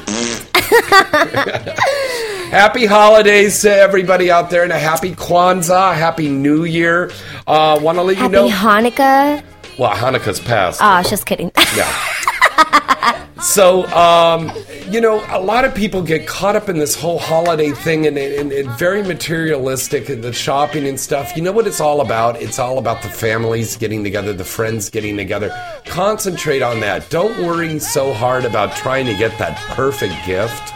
happy holidays to everybody out there and a happy Kwanzaa, happy New Year. Uh, Want to let you Happy know. Hanukkah. Well, Hanukkah's passed. Oh, I was just kidding. Yeah. so, um, you know, a lot of people get caught up in this whole holiday thing and, and, and very materialistic and the shopping and stuff. You know what it's all about? It's all about the families getting together, the friends getting together. Concentrate on that. Don't worry so hard about trying to get that perfect gift.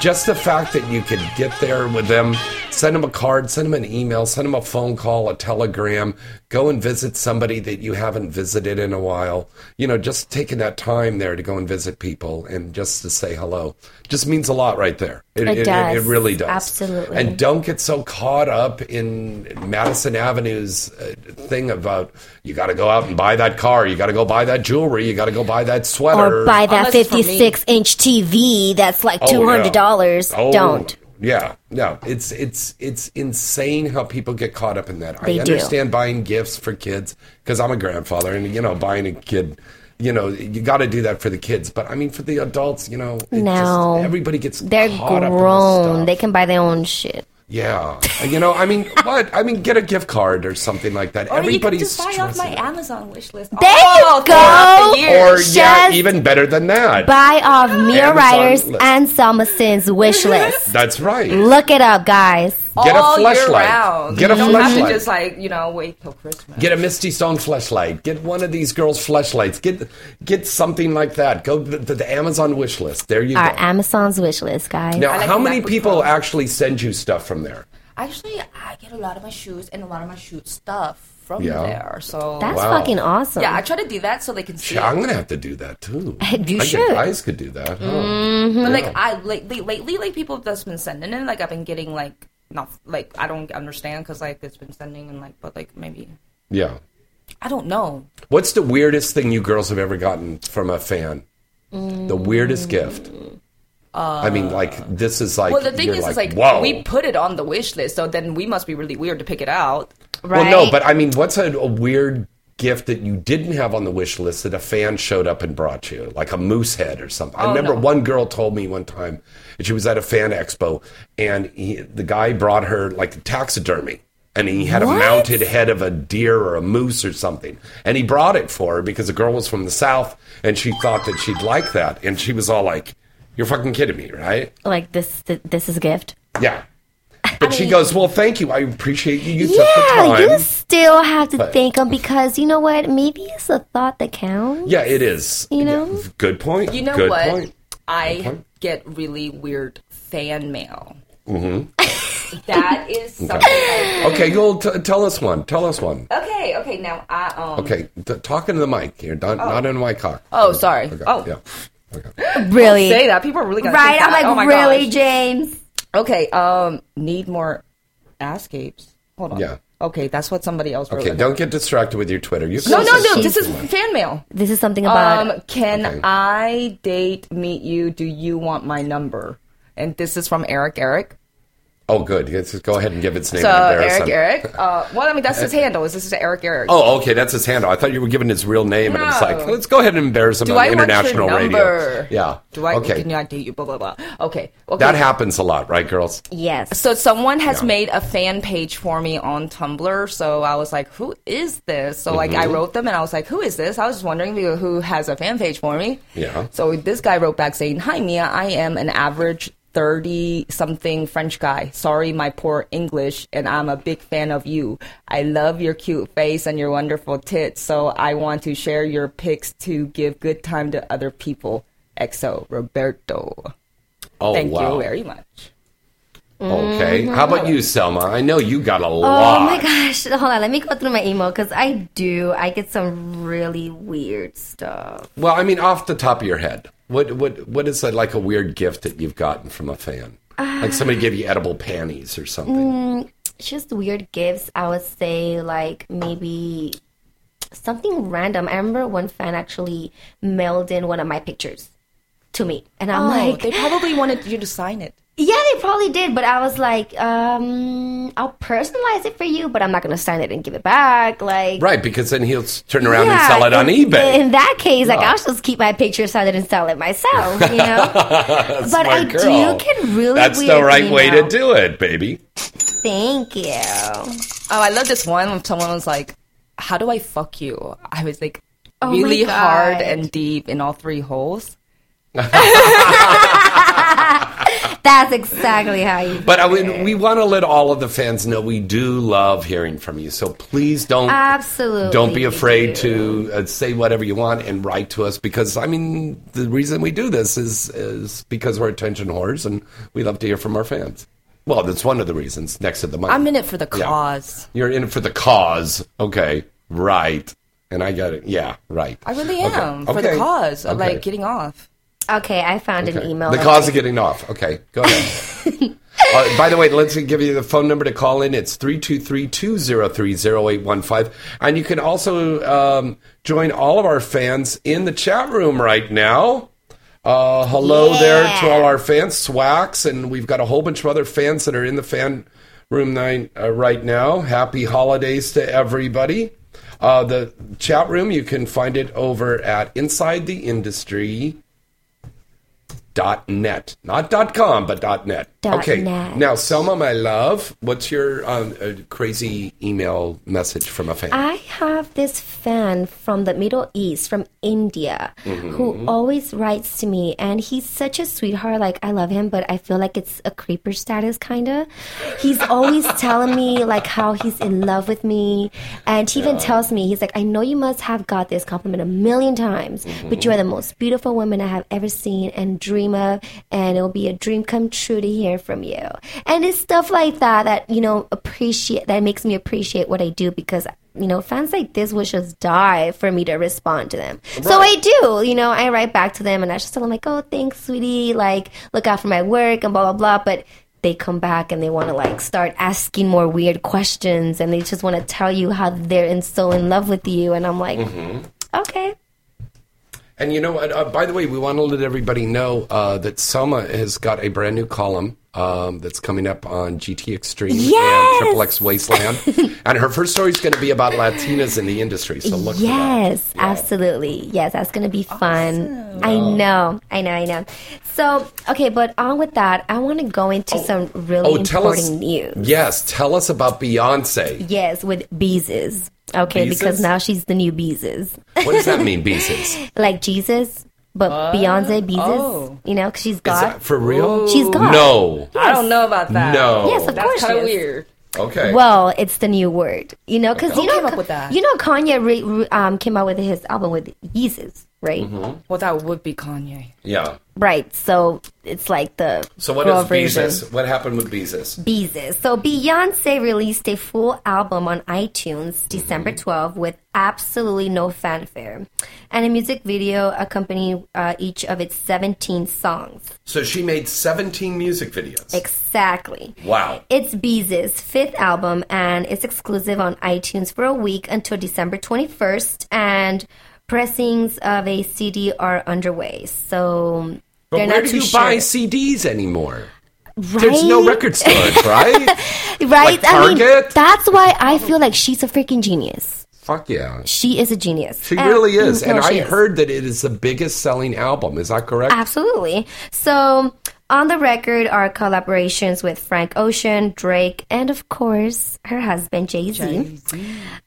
Just the fact that you could get there with them, send them a card, send them an email, send them a phone call, a telegram, go and visit somebody that you haven't visited in a while. You know, just taking that time there to go and visit people and just to say hello just means a lot right there. It It, does. it really does. Absolutely. And don't get so caught up in Madison Avenue's uh, thing about you got to go out and buy that car, you got to go buy that jewelry, you got to go buy that sweater. or buy that Unless it's for me. 56 inch TV that's like Oh, yeah. $200. Oh, Don't. Yeah, no, it's it's it's insane how people get caught up in that. They I do. understand buying gifts for kids because I'm a grandfather, and you know, buying a kid, you know, you got to do that for the kids. But I mean, for the adults, you know, No. just, everybody gets They're caught up in this grown. They can buy their own shit. Yeah, you know, I mean, what? I mean, get a gift card or something like that. Or you can Everybody's just buy off my. Amazon wish list. There oh, you throughout go. the year. Or yeah, even better than that. Buy off Mia Amazon Ryder's list. and Summerson's wish list. That's right. Look it up, guys. Get a all year fleshlight. round. Get a you don't have to just like you know wait till Christmas. Get a Misty Stone fleshlight. Get one of these girls' fleshlights. Get get something like that. Go to the, the Amazon wish list. There you go. Our go. Amazon's wish list, guys. now, like how many people Pro. actually send you stuff from there? Actually, I get a lot of my shoes and a lot of my shoot stuff from Yeah. there. So That's Wow. fucking awesome. yeah, I try to do that so they can see. Shit, I'm gonna have to do that too. You I should. guys could do that. huh? Mm-hmm. But like I lately, lately, like people have just been sending it. Like I've been getting like not like I don't understand because like it's been sending and like but like maybe Yeah. I don't know. What's the weirdest thing you girls have ever gotten from a fan? The weirdest gift. I mean, like this is like. Well, the thing you're is, is like whoa. we put it on the wish list, so then we must be really weird to pick it out. right? Well, no, but I mean, what's a, a weird gift that you didn't have on the wish list that a fan showed up and brought you, like a moose head or something? I Oh, remember no. one girl told me one time she was at a fan expo, and he, the guy brought her like taxidermy. And he had a mounted head of a deer or a moose or something. And he brought it for her because the girl was from the South and she thought that she'd like that. And she was all like, You're fucking kidding me, right? like this, th- this is a gift. Yeah. But I she mean- goes, "Well, thank you. I appreciate you. You took the Yeah, time." you still have to But- thank them because you know what? Maybe it's the thought that counts. yeah, it is. You know? Yeah, good point. You know good what? Point. I Okay. get really weird fan mail. Mm-hmm. that is something. I- Okay, you'll t- tell us one. Tell us one. okay, okay. Now I um. Okay, t- talking to the mic here, not, not into my cock. Oh, sorry. Okay, Oh, yeah. Okay. Really? say that. People are really gonna Right? think I'm like, oh my really, gosh. James? Okay. Um. Need more escapes. Hold on. Yeah. Okay, that's what somebody else wrote. Okay, don't get distracted with your Twitter. You No, no, no. This is fan mail. This is something about. Um, can Okay. I date, meet you? Do you want my number? And this is from Eric. Eric. Oh, good. Let's just go ahead and give its name So and Eric. him. Eric. Uh, well, I mean that's his handle. Is this is Eric. Eric. Oh, okay, that's his handle. I thought you were giving his real name, and it's like, let's go ahead and embarrass him Do on I want international your radio. number? Yeah. Do I? Okay. Can I date you? Blah blah blah. Okay. Okay. That happens a lot, right, girls? yes. So someone has Yeah. made a fan page for me on Tumblr. So I was like, "Who is this?" So like Mm-hmm. I wrote them and I was like, "Who is this?" I was just wondering who- who has a fan page for me. Yeah. So this guy wrote back saying, "Hi Mia, I am an average." 30 something French guy. Sorry, my poor English, and I'm a big fan of you. I love your cute face and your wonderful tits, so I want to share your pics to give good time to other people. XO Roberto. Oh, Thank wow. you very much. Okay. How about you, Selma? I know you got a lot. Oh my gosh. Hold on. Let me go through my email because I do. I get some really weird stuff. Well, I mean, off the top of your head, what what what is that, like a weird gift that you've gotten from a fan? like somebody gave you ah. edible panties or something. It's just weird gifts. I would say like maybe something random. I remember one fan actually mailed in one of my pictures to me, and I'm oh, like, Oh, they probably wanted you to sign it. Yeah, they probably did, but I was like, um, I'll personalize it for you, but I'm not gonna sign it and give it back. Like, Right, because then he'll turn around and sell it on in- eBay. In that case, like Yeah. I'll just keep my picture, sign it, and sell it myself. You know. but Smart I girl. do get really That's the weird right way to do it, baby. Thank you. Oh, I love this one when someone was like, "How do I fuck you?" I was like, Oh really hard and deep in all three holes. That's exactly how you. But I mean, we want to let all of the fans know we do love hearing from you. So please don't Absolutely. don't be afraid do. to uh, say whatever you want and write to us because I mean the reason we do this is is because we're attention whores and we love to hear from our fans. Well, that's one of the reasons. Next to the money, I'm in it for the Yeah. cause. You're in it for the cause. Okay, right. And I got it. Yeah, right. I really Okay. am for the cause of Okay. like getting off. Okay, I found Okay. an email. The cause I- of getting off. Okay, go ahead. uh, by the way, let's give you the phone number to call in. It's 323-203-0815. And you can also um, join all of our fans in the chat room right now. Uh, hello there to all our fans, Swax, and we've got a whole bunch of other fans that are in the fan room nine, uh, right now. Happy holidays to everybody. Uh, the chat room, you can find it over at Inside the Industry dot net. Not dot com but dot net okay net. now selma my love what's your um, uh, crazy email message from a fan I have this fan from the Middle East, from India, Mm-hmm. who always writes to me, and he's such a sweetheart. Like I love him, but I feel like it's a creeper status, kind of. He's always telling me like how he's in love with me, and he even tells me he's like, "I know you must have got this compliment a million times, but you are the most beautiful woman I have ever seen and dream of, and it'll be a dream come true to hear from you." And it's stuff like that that you know appreciate that makes me appreciate what I do because you know, fans like this would just die for me to respond to them. So I do, you know, I write back to them and I just tell them like, oh, thanks, sweetie, like, look out for my work and blah, blah, blah. But they come back and they want to like start asking more weird questions and they just want to tell you how they're in, so in love with you. And I'm like, okay. and you know what uh, by the way we want to let everybody know uh, that selma has got a brand new column um, that's coming up on gt extreme and Yes! triple x wasteland and her first story is going to be about latinas in the industry so look Yes, for that. Yeah. absolutely. Yes, that's gonna be fun. I know, I know, I know. So, okay, but on with that, I want to go into some really oh tell us important news. yes tell us about beyonce Yes, with Beezus. Okay, Beezus? because now she's the new Beezus. what does that mean beezus like Jesus. But Beyonce Beezus, Oh. you know, 'cause she's Is God. that for real? She's God. No. I don't know about that. No. Yes, of That's course kind of weird. Okay. Well, it's the new word, you know, because Who you know, came up with that? you know, Kanye re- re- um, came out with his album with Yeezus, right? Mm-hmm. Well, that would be Kanye. yeah. Right. So it's like the So what girl. Beezus? What happened with Beezus? Beezus. So Beyonce released a full album on iTunes December 12 with absolutely no fanfare, and a music video accompanying uh, each of its 17 songs. So she made 17 music videos. Exactly. wow. It's Beezus' fifth album, and it's exclusive on iTunes for a week until December 21st, and pressings of a CD are underway. So But they're where not do you buy. CDs anymore? There's no Right? record stores, right? Right? Like I mean, that's why I feel like she's a freaking genius. Fuck yeah. She is a genius. She And- really is. No, and I is. heard that it is the biggest selling album. Is that correct? Absolutely. So, on the record are collaborations with Frank Ocean, Drake, and of course, her husband, Jay Z.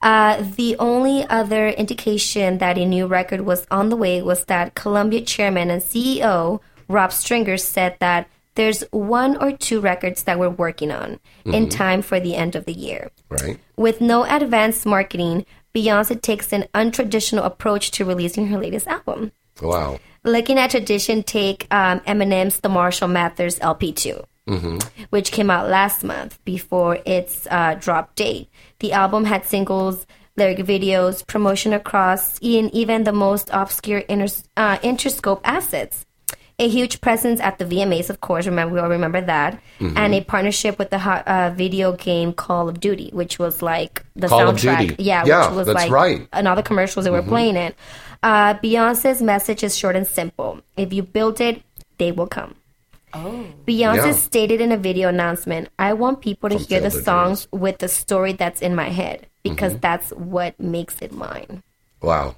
Uh, the only other indication that a new record was on the way was that Columbia chairman and CEO Rob Stringer said that there's one or two records that we're working on in time for the end of the year. right. With no advanced marketing, Beyonce takes an untraditional approach to releasing her latest album. Wow. Looking at tradition, take um, Eminem's The Marshall Mathers LP2, which came out last month before its uh, drop date. The album had singles, lyric videos, promotion across in even the most obscure inter- uh, Interscope assets. A huge presence at the VMAs, of course. Remember, we all remember that, and a partnership with the uh, video game Call of Duty, which was like the Call of soundtrack. Duty. Yeah, Yeah, which was that's like right. and all the commercials they were playing it. Uh, Beyonce's message is short and simple. If you build it, they will come. Oh. Beyonce Yeah. stated in a video announcement, I want people to From hear the Field songs with the story that's in my head because Mm-hmm. that's what makes it mine. Wow.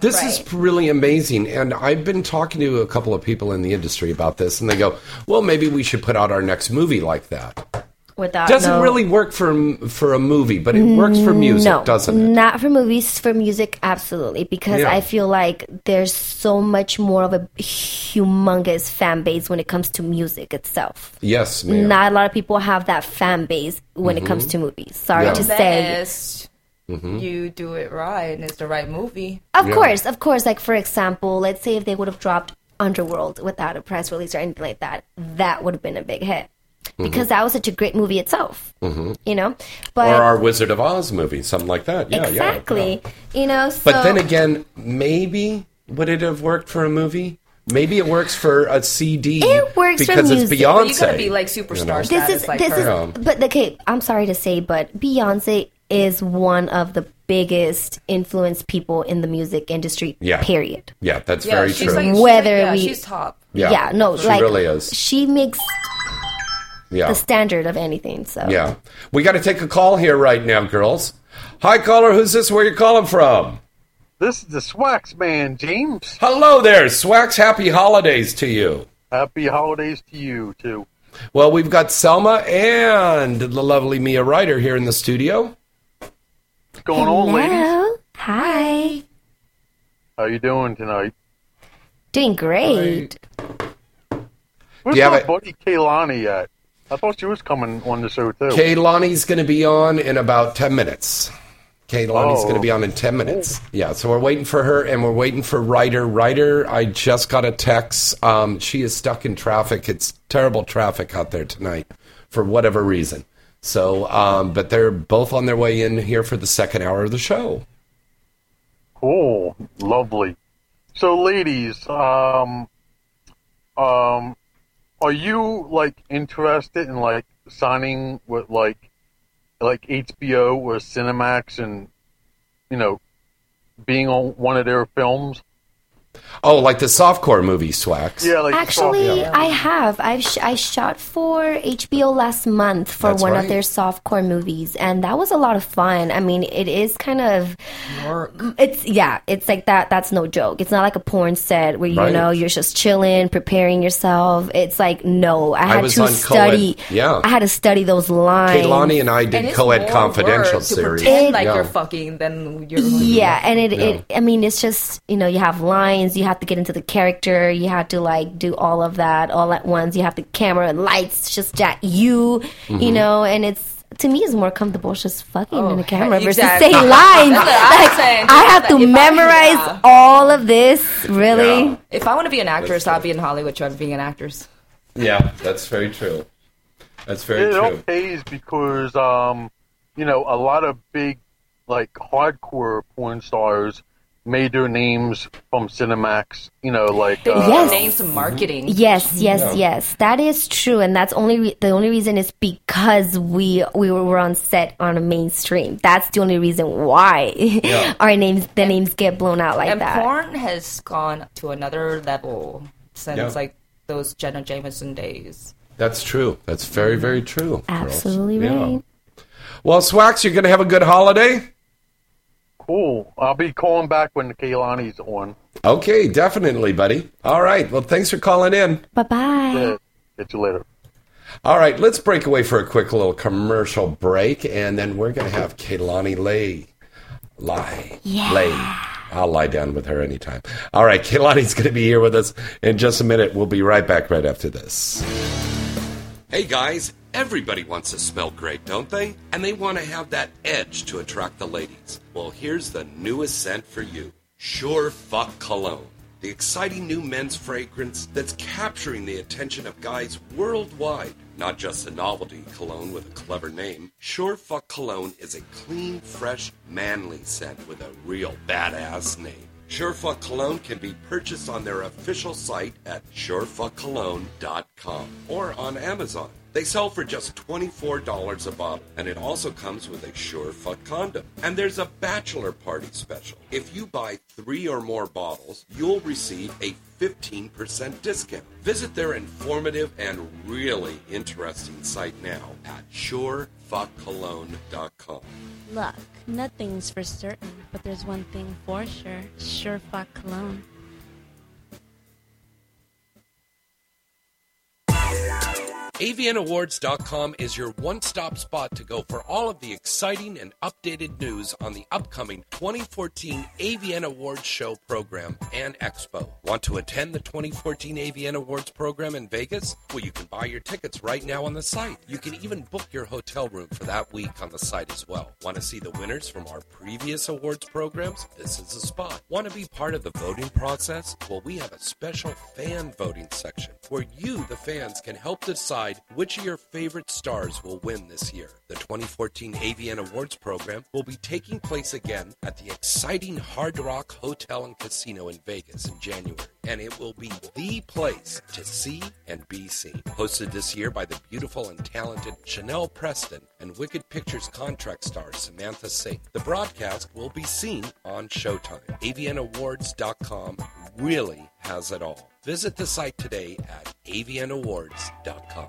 This is really amazing. And I've been talking to a couple of people in the industry about this, and they go, well, maybe we should put out our next movie like that. Without Doesn't no, really work for for a movie, but it works for music, no, doesn't it? not for movies, for music, absolutely. Because Yeah. I feel like there's so much more of a humongous fan base when it comes to music itself. Yes, ma'am. Not a lot of people have that fan base when it comes to movies. Sorry Mm-hmm. Yeah. to say. Unless you do it right and it's the right movie. Of Yeah. course, of course. Like for example, let's say if they would have dropped Underworld without a press release or anything like that, that would have been a big hit because that was such a great movie itself. Mm-hmm. You know, but or our Wizard of Oz movie, something like that. Yeah, yeah, exactly. yeah. You know, so But then again, maybe would it have worked for a movie? Maybe it works for a CD. It works for because it's music. Beyonce. But you gotta be like superstar You this is like this her. is. But okay, I'm sorry to say, but Beyonce is one of the biggest influence people in the music industry. Yeah. Period. Yeah, that's yeah, very she's true. like Whether like, yeah, we- she's top. Yeah. no, she like really is. She makes yeah, the standard of anything. So yeah. We got to take a call here right now, girls. Hi, caller. Who's this? Where you calling from? This is the Swax man, James. Hello there, Swax. Happy holidays to you. Happy holidays to you too. Well, we've got Selma and the lovely Mia Ryder here in the studio. What's going on, ladies? Hello. Hi. How you doing tonight? Doing great. Where's you have my a- buddy Kaylani at? I thought she was coming on the show too. Kaylani's going to be on in about 10 minutes. Kaylani's Oh. going to be on in 10 minutes. Yeah, so we're waiting for her and we're waiting for Ryder. Ryder, I just got a text. Um, she is stuck in traffic. It's terrible traffic out there tonight for whatever reason. So, um, but they're both on their way in here for the second hour of the show. Cool, lovely. So, ladies, um, um, are you like interested in like signing with like like HBO or Cinemax and you know being on one of their films? Oh, like the softcore movie, Swax. Yeah, like Actually, soft- I have. I've sh- I shot for HBO last month for That's one right. of their softcore movies, and that was a lot of fun. I mean, it is kind of it's yeah, it's like that. That's no joke. It's not like a porn set where you Right. know you're just chilling, preparing yourself. It's like no, I had was to on study. co-ed, yeah. I had to study those lines. Kaylani and I did it's co-ed more confidential work to series. pretend like Yeah. you're fucking than you're. Yeah, and it, it I mean, it's just you know you have lines since you have to get into the character, you have to like do all of that all at once. You have the camera and lights just at you, you Mhm. know, and it's to me it's more comfortable just fucking in the camera versus exactly. saying lines. I'm Like, saying. I have to If I- memorize yeah. all of this. Really? If I want to be an actress, I'll be in Hollywood trying to be an actress. Yeah, that's very true. That's very it all true. pays because um, you know, a lot of big like hardcore porn stars made their names from Cinemax. You know, like They uh, use their names in marketing. Yes, yes, Yeah. yes. That is true, and that's only re- the only reason is because we we were on set on a mainstream. That's the only reason why Yeah. our names the names get blown out like and that. porn has gone to another level since Yeah. like those Jenna Jameson days. That's true. That's very, very true. girls. Absolutely Yeah. right. Well, Swax, you're going to have a good holiday? Cool. I'll be calling back when the Kaylani's on. Okay, definitely, buddy. All right. Well, thanks for calling in. Bye bye. Yeah, catch you later. All right, let's break away for a quick little commercial break, and then we're going to have Kaylani lay. Lie. Yeah. Lay. I'll lie down with her anytime. All right, Kaylani's going to be here with us in just a minute. We'll be right back right after this. Hey guys, everybody wants to smell great, don't they? And they want to have that edge to attract the ladies. Well, here's the newest scent for you Sure Fuck Cologne. The exciting new men's fragrance that's capturing the attention of guys worldwide. Not just a novelty cologne with a clever name, Sure Fuck Cologne is a clean, fresh, manly scent with a real badass name. Surefuck Cologne can be purchased on their official site at surefuckcologne.com or on Amazon. They sell for just $24 a bottle, and it also comes with a sure fuck condom. And there's a bachelor party special. If you buy three or more bottles, you'll receive a 15% discount. Visit their informative and really interesting site now at surefuckcologne.com. Look, nothing's for certain, but there's one thing for sure. Sure fuck cologne. AVNAwards.com is your one stop spot to go for all of the exciting and updated news on the upcoming 2014 AVN Awards Show program and expo. Want to attend the 2014 AVN Awards program in Vegas? Well, you can buy your tickets right now on the site. You can even book your hotel room for that week on the site as well. Want to see the winners from our previous awards programs? This is the spot. Want to be part of the voting process? Well, we have a special fan voting section where you, the fans, can help decide which of your favorite stars will win this year. The 2014 AVN Awards program will be taking place again at the exciting Hard Rock Hotel and Casino in Vegas in January, and it will be the place to see and be seen. Hosted this year by the beautiful and talented Chanel Preston and Wicked Pictures contract star Samantha Saint. The broadcast will be seen on Showtime. AVNAwards.com really has it all. Visit the site today at avnawards.com.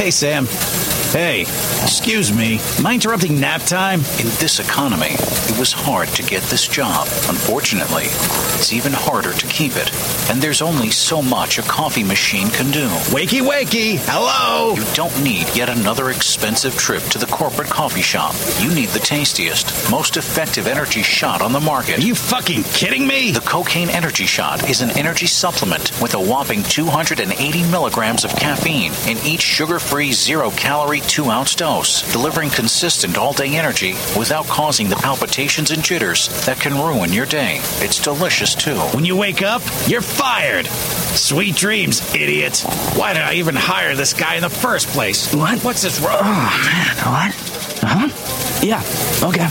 Hey, Sam. Hey, excuse me. Am I interrupting nap time? In this economy, it was hard to get this job. Unfortunately, it's even harder to keep it. And there's only so much a coffee machine can do. Wakey, wakey. Hello. You don't need yet another expensive trip to the corporate coffee shop. You need the tastiest, most effective energy shot on the market. Are you fucking kidding me? The Cocaine Energy Shot is an energy supplement with a whopping 280 milligrams of caffeine in each sugar free, zero calorie two ounce dose, delivering consistent all day energy without causing the palpitations and jitters that can ruin your day. It's delicious too. When you wake up, you're fired. Sweet dreams, idiot. Why did I even hire this guy in the first place? What? What's this wrong? Oh, man. What? Uh huh. Yeah. Okay.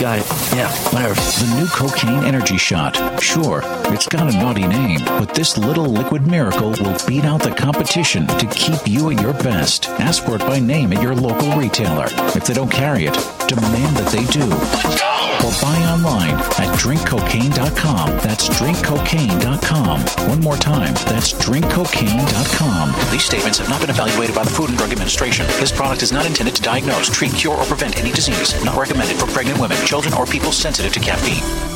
Got it. Yeah. Whatever. The new cocaine energy shot. Sure, it's got a naughty name, but this little liquid miracle will beat out the competition to keep you at your best. Ask for it by name at your local retailer. If they don't carry it, demand that they do. Or buy online at drinkcocaine.com. That's drinkcocaine.com. One more time, that's drinkcocaine.com. These statements have not been evaluated by the Food and Drug Administration. This product is not intended to diagnose, treat, cure, or prevent any disease. Not recommended for pregnant women, children, or people sensitive to caffeine.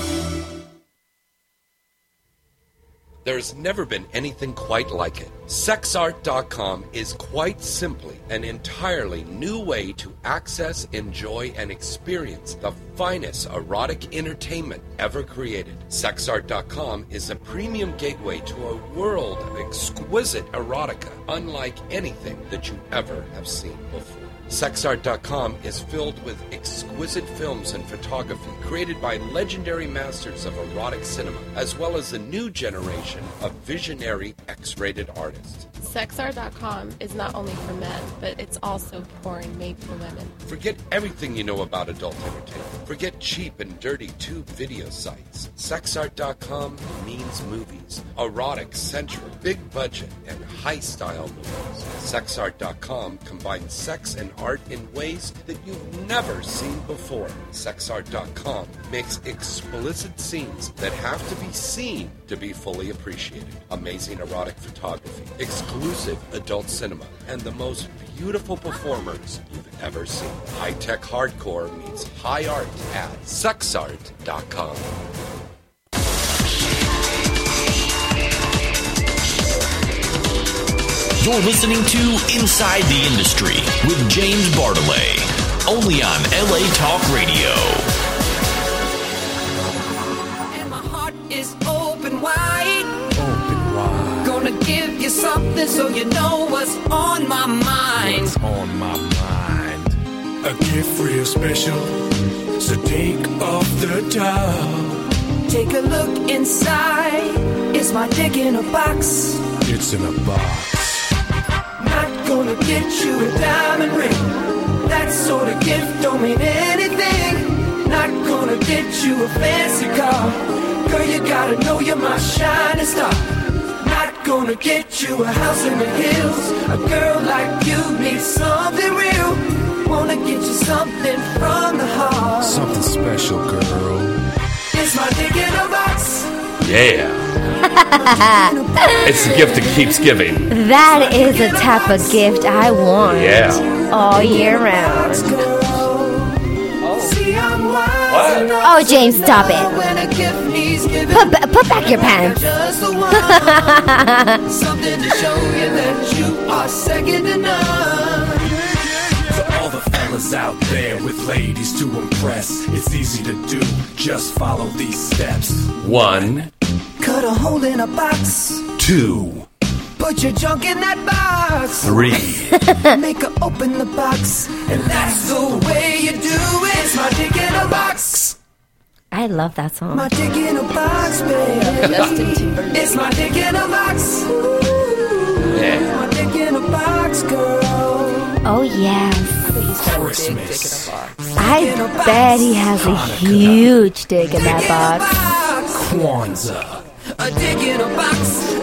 There's never been anything quite like it. Sexart.com is quite simply an entirely new way to access, enjoy, and experience the finest erotic entertainment ever created. Sexart.com is a premium gateway to a world of exquisite erotica unlike anything that you ever have seen before. Sexart.com is filled with exquisite films and photography created by legendary masters of erotic cinema, as well as a new generation of visionary X rated artists. Sexart.com is not only for men, but it's also porn made for women. Forget everything you know about adult entertainment. Forget cheap and dirty tube video sites. Sexart.com means movies, erotic, sensual, big budget, and high style movies. Sexart.com combines sex and art in ways that you've never seen before. Sexart.com makes explicit scenes that have to be seen to be fully appreciated. Amazing erotic photography, exclusive adult cinema, and the most beautiful performers you've ever seen. High tech hardcore meets high art at sexart.com. You're listening to Inside the Industry with James Bartolet, only on LA Talk Radio. Give you something so you know what's on my mind. What's on my mind? A gift real special. So take off the top. Take a look inside. Is my dick in a box? It's in a box. Not gonna get you a diamond ring. That sort of gift don't mean anything. Not gonna get you a fancy car. Girl, you gotta know you're my shining star. Not gonna get you a house in the hills. A girl like you needs something real. Wanna get you something from the heart. Something special, girl. It's my dick in a box. Yeah. it's the gift that keeps giving. That is a type of gift I want. Yeah. All year round. See, I'm wise enough Oh, James, stop it. when a gift needs giving. Put, ba- put back your pants. Just the one. Something to show you that you are second to none. For all the fellas out there with ladies to impress, it's easy to do. Just follow these steps. One, Cut a hole in a box. two, Put your junk in that box. three. Make her open the box. And that's the way you do it. It's my dick in a box. I love that song. My dick in a box, baby. Justin Timberlake. It's my dick in a box. Ooh, My dick in a box, girl. Oh, yes. Christmas. I bet he has a huge dick in that box. Kwanzaa. A dick in a box.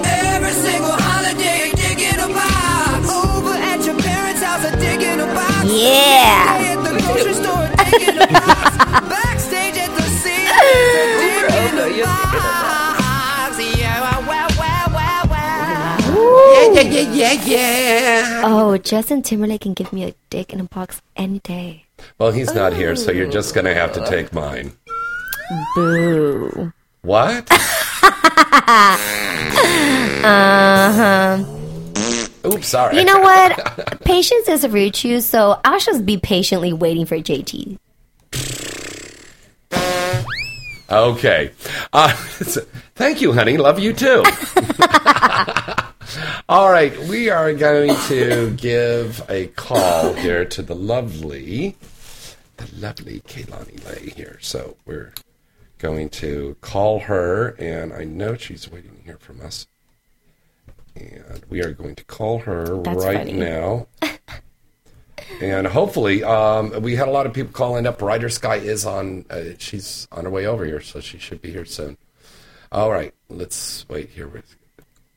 Yeah, yeah, yeah, yeah, yeah. Oh, Justin Timberlake can give me a dick in a box any day. Well, he's not here, so you're just going to have to take mine. Boo. What? Uh huh. Oops, sorry. You know what? Patience is a virtue, so I'll just be patiently waiting for JT. Okay. Uh, thank you, honey. Love you too. All right, we are going to give a call here to the lovely, the lovely Kaylani Lei here. So we're going to call her, and I know she's waiting here from us. And we are going to call her That's right funny. now. and hopefully, um, we had a lot of people calling up. Ryder Skye is on; uh, she's on her way over here, so she should be here soon. All right, let's wait here. With,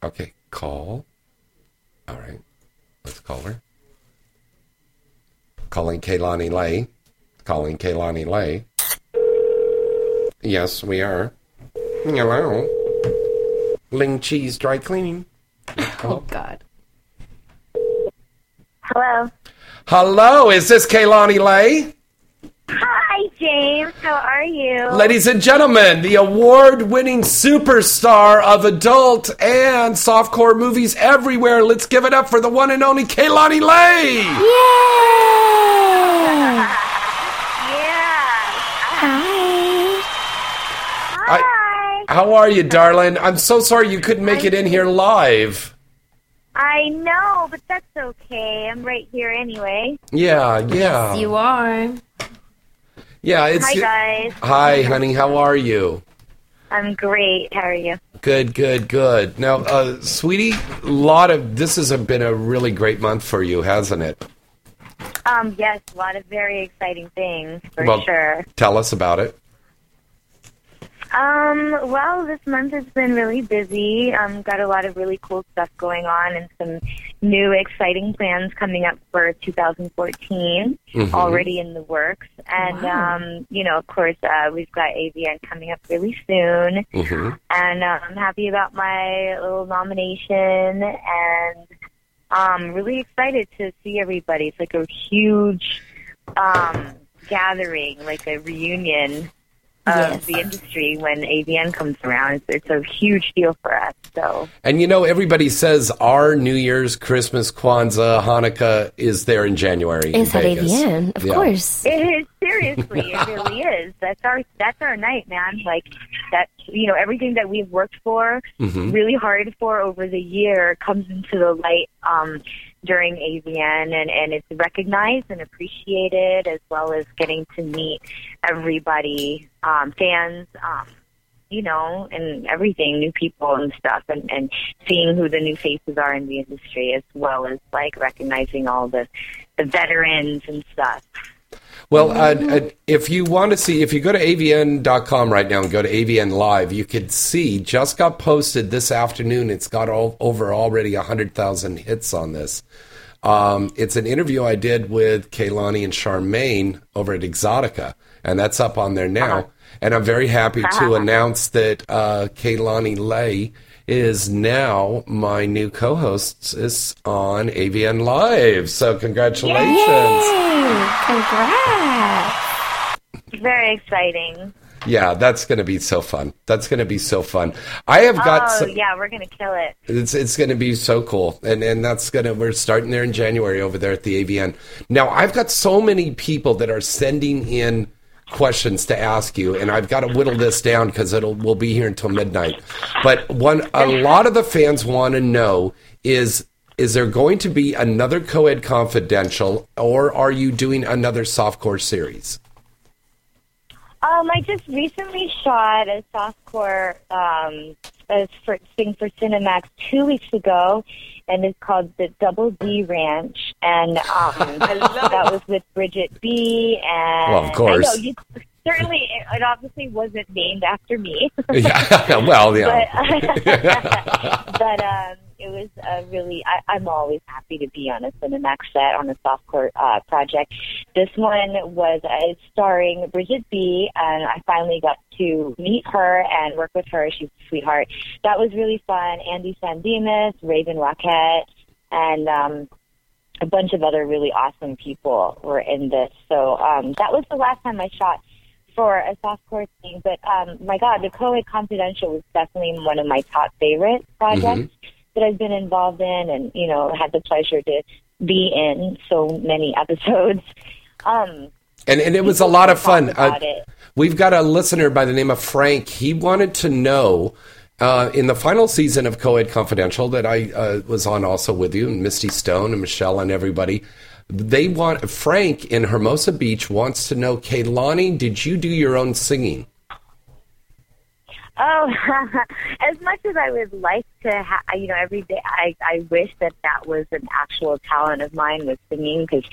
okay, call. All right, let's call her. Calling Kaylani Lei. Calling Kaylani Lei. Yes, we are. Hello. Ling Cheese Dry Cleaning. Oh God. Hello. Hello, is this Kaylani Lei? Hi, James. How are you? Ladies and gentlemen, the award winning superstar of adult and softcore movies everywhere. Let's give it up for the one and only Kaylani Lei. Yeah. Yeah. Hi. Hi. How are you, darling? I'm so sorry you couldn't make it in here live. I know, but that's okay. I'm right here anyway. Yeah, yeah. you are. Yeah, it's Hi, guys. Hi, honey. How are you? I'm great. How are you? Good, good, good. Now, uh, sweetie, a lot of this has been a really great month for you, hasn't it? Um, yes, a lot of very exciting things for well, sure. tell us about it. Um, well, this month has been really busy. Um, got a lot of really cool stuff going on and some new exciting plans coming up for 2014 Mhm. already in the works. And, Wow. um, you know, of course, uh, we've got AVN coming up really soon. Mm-hmm. And uh, I'm happy about my little nomination and um, really excited to see everybody. It's like a huge um, gathering, like a reunion of the industry when AVN comes around. It's, it's a huge deal for us. So And you know, everybody says our New Year's, Christmas, Kwanzaa, Hanukkah is there in January. It's in at Vegas. AVN, of Yeah. course. it is seriously, it really is. That's our that's our night, man. Like that, you know, everything that we've worked for, Mhm. really hard for over the year, comes into the light um, during AVN, and and it's recognized and appreciated, as well as getting to meet everybody, um, fans. Um, you know, and everything, new people and stuff, and, and seeing who the new faces are in the industry, as well as like recognizing all the the veterans and stuff. Well, uh, uh, if you want to see, if you go to avn.com right now and go to AVN Live, you can see just got posted this afternoon. It's got all, over already 100,000 hits on this. Um, it's an interview I did with Kaylani and Charmaine over at Exxxotica, and that's up on there now. And I'm very happy to announce that uh, Kaylani Lei is now my new co-host is on AVN Live. So congratulations. Yay! Congrats! Very exciting. Yeah, that's going to be so fun. That's going to be so fun. I have got oh some, yeah, we're gonna kill it. it's it's going to be so cool. And and that's going to we're starting there in January over there at the AVN. Now, I've got so many people that are sending in questions to ask you and I've got to whittle this down cuz it'll we'll be here until midnight. But one a lot of the fans want to know is is there going to be another Coed Confidential or are you doing another softcore series? Um, I just recently shot a softcore um, a for, thing for Cinemax two weeks ago, and it's called the Double D Ranch, and um, that was with Bridget B. And Well, of course. I know you certainly it, it obviously wasn't named after me. Yeah, well, yeah. But, but um, it was a really. I, I'm always happy to be on a Cinemax set on a softcore uh, project. This one was uh, starring Bridget B, and I finally got to meet her and work with her. She's a sweetheart. That was really fun. Andy San Dimas, Raven Rockette, and um, a bunch of other really awesome people were in this. So um, that was the last time I shot for a softcore thing. But um, my God, the Coed Confidential was definitely one of my top favorite projects that I've been involved in, and you know, had the pleasure to be in so many episodes. Um, And and it was a lot of fun. Uh, we've got a listener by the name of Frank. He wanted to know uh, in the final season of Coed Confidential that I uh, was on also with you, and Misty Stone and Michelle and everybody. They want Frank in Hermosa Beach wants to know, Kaylani, did you do your own singing? Oh, as much as I would like to, ha- you know, every day I, I wish that that was an actual talent of mine was singing because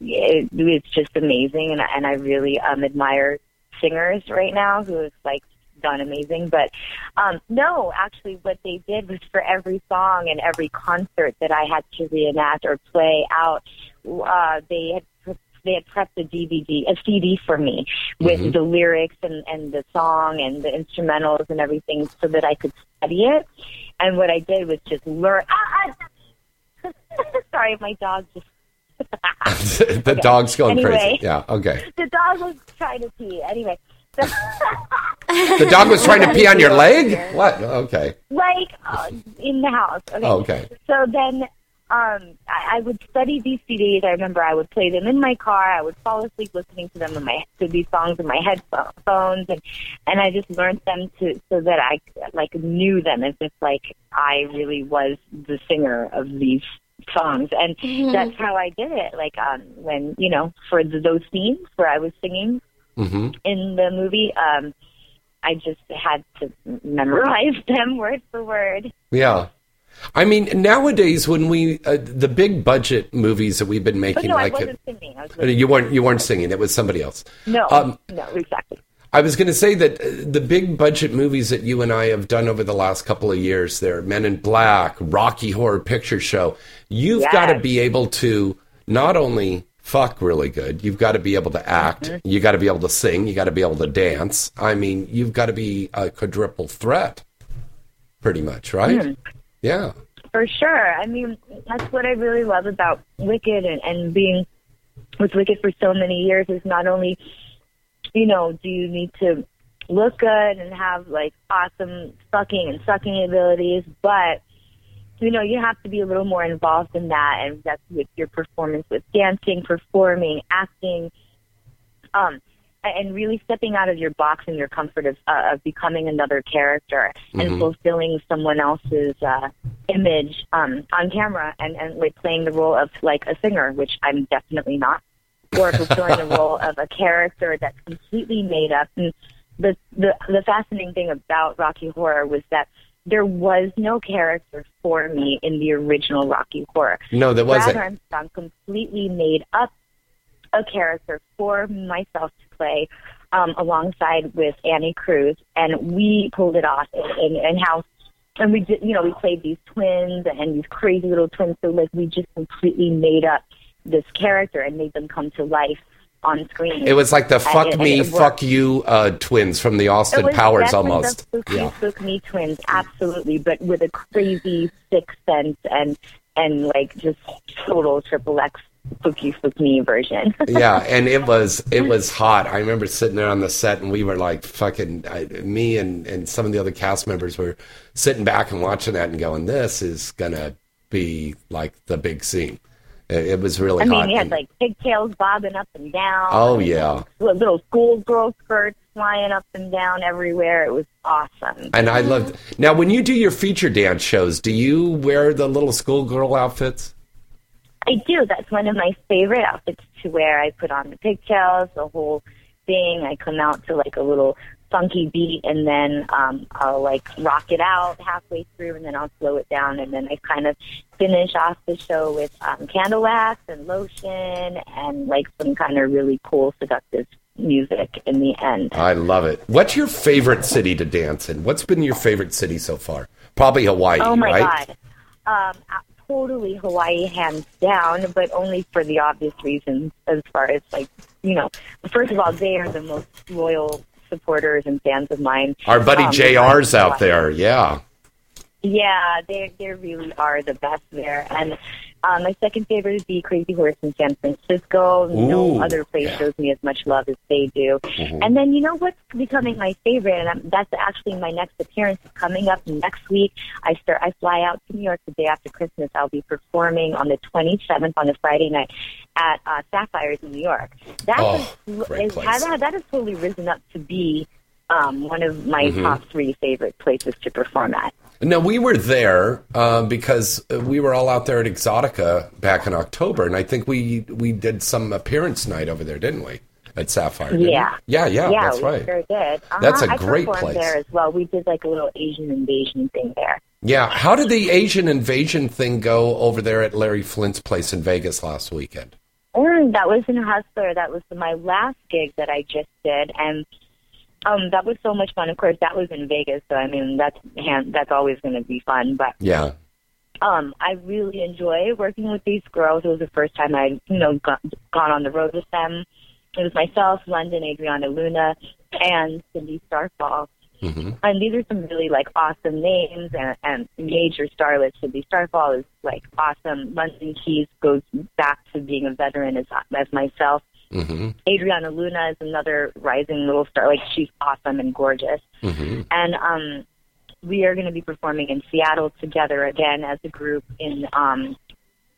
it, it's just amazing, and, and I really um, admire singers right now who have like done amazing. But um, no, actually, what they did was for every song and every concert that I had to reenact or play out, uh, they had they had prepped a DVD, a CD for me with Mhm. the lyrics and, and the song and the instrumentals and everything so that I could study it. And what I did was just learn. Ah, ah, sorry, my dog just. the Okay. dog's going Anyway. crazy. Yeah, okay. The dog was trying to pee. Anyway. The dog was trying to pee on your leg? What? Okay. Like uh, in the house. Okay. Oh, okay. So then um, I, I would study these CDs. I remember I would play them in my car. I would fall asleep listening to them in my to these songs in my headphones, and and I just learned them to so that I like knew them as if like I really was the singer of these songs, and Mhm. that's how I did it. Like um, when you know for the, those scenes where I was singing hmm in the movie, um, I just had to memorize them word for word. Yeah. I mean, nowadays when we uh, the big budget movies that we've been But making, no, I like wasn't uh, singing. I was you weren't you weren't singing; it was somebody else. no, Um, no, exactly. I was going to say that uh, the big budget movies that you and I have done over the last couple of years, there Men in Black, Rocky Horror Picture Show. You've got to be able to not only fuck really good, you've got to be able to act, Mm-hmm. you got to be able to sing, you got to be able to dance. I mean, you've got to be a quadruple threat, pretty much, right? Mhm. Yeah. For sure. I mean, that's what I really love about Wicked and, and being with Wicked for so many years is not only, you know, do you need to look good and have like awesome sucking and sucking abilities, but you know, you have to be a little more involved in that and that's with your performance with dancing, performing, acting, um, and really stepping out of your box and your comfort of, uh, of becoming another character and Mhm. fulfilling someone else's uh, image um, on camera and, and like playing the role of like a singer, which I'm definitely not, or fulfilling the role of a character that's completely made up. And the, the the fascinating thing about Rocky Horror was that there was no character for me in the original Rocky Horror. No, there wasn't. Brad Armstrong completely made up a character for myself play um, alongside with Annie Cruz, and we pulled it off in, in, in house. And we did, you know, we played these twins and these crazy little twins. So like we just completely made up this character and made them come to life on screen. It was like the fuck it- me, worked. fuck you uh, twins from the Austin was Powers almost. The spooky, Yeah. fuck me twins, absolutely, but with a crazy sixth sense and and like just total triple X spooky spook me version. yeah, and it was it was hot. I remember sitting there on the set, and we were like fucking. I, me and and some of the other cast members were sitting back and watching that and going, "This is gonna be like the big scene." It, it was really I mean, hot. he had And- like pigtails bobbing up and down. oh and yeah, li- little schoolgirl skirts flying up and down everywhere. It was awesome. and I loved. Now, when you do your feature dance shows, do you wear the little schoolgirl outfits? I do. That's one of my favorite outfits to wear. I put on the pigtails, the whole thing. I come out to like a little funky beat, and then um, I'll like rock it out halfway through, and then I'll slow it down, and then I kind of finish off the show with um, candle wax and lotion, and like some kind of really cool, seductive music in the end. I love it. What's your favorite city to dance in? What's been your favorite city so far? Probably Hawaii, oh my right? god. Um, totally Hawaii, hands down, but only for the obvious reasons. As far as like, you know, first of all, they are the most loyal supporters and fans of mine. Our buddy Um, JR's out there. Yeah. Yeah, they they really are the best there. And um, my second favorite would be Crazy Horse in San Francisco. Ooh, no other place shows me as much love as they do. Mhm. And then you know what's becoming my favorite, and I'm, that's actually my next appearance coming up next week. I start. I fly out to New York the day after Christmas. I'll be performing on the 27th on a Friday night at uh, Sapphires in New York. That Oh, is, is place. that, has totally risen up to be um, one of my Mhm. top three favorite places to perform at. No, we were there uh, because we were all out there at Exxxotica back in October, and I think we we did some appearance night over there, didn't we? At Sapphire. Yeah. yeah, yeah, yeah, that's we right. Sure did. Uh-huh. That's a I great place. there as well. We did like a little Asian invasion thing there. Yeah, how did the Asian invasion thing go over there at Larry Flynt's place in Vegas last weekend? Mm, that was in Hustler. That was my last gig that I just did, and um, that was so much fun. Of course, that was in Vegas, so I mean that's that's always going to be fun. But Yeah. um, I really enjoy working with these girls. It was the first time I'd you know got, gone on the road with them. It was myself, London, Adriana Luna, and Cindy Starfall. Mm-hmm. And these are some really like awesome names and, and major starlets. Cindy Starfall is like awesome. London Keys goes back to being a veteran as as myself. Mm-hmm. Adriana Luna is another rising little star. Like she's awesome and gorgeous. Mm-hmm. And um, we are going to be performing in Seattle together again as a group in um,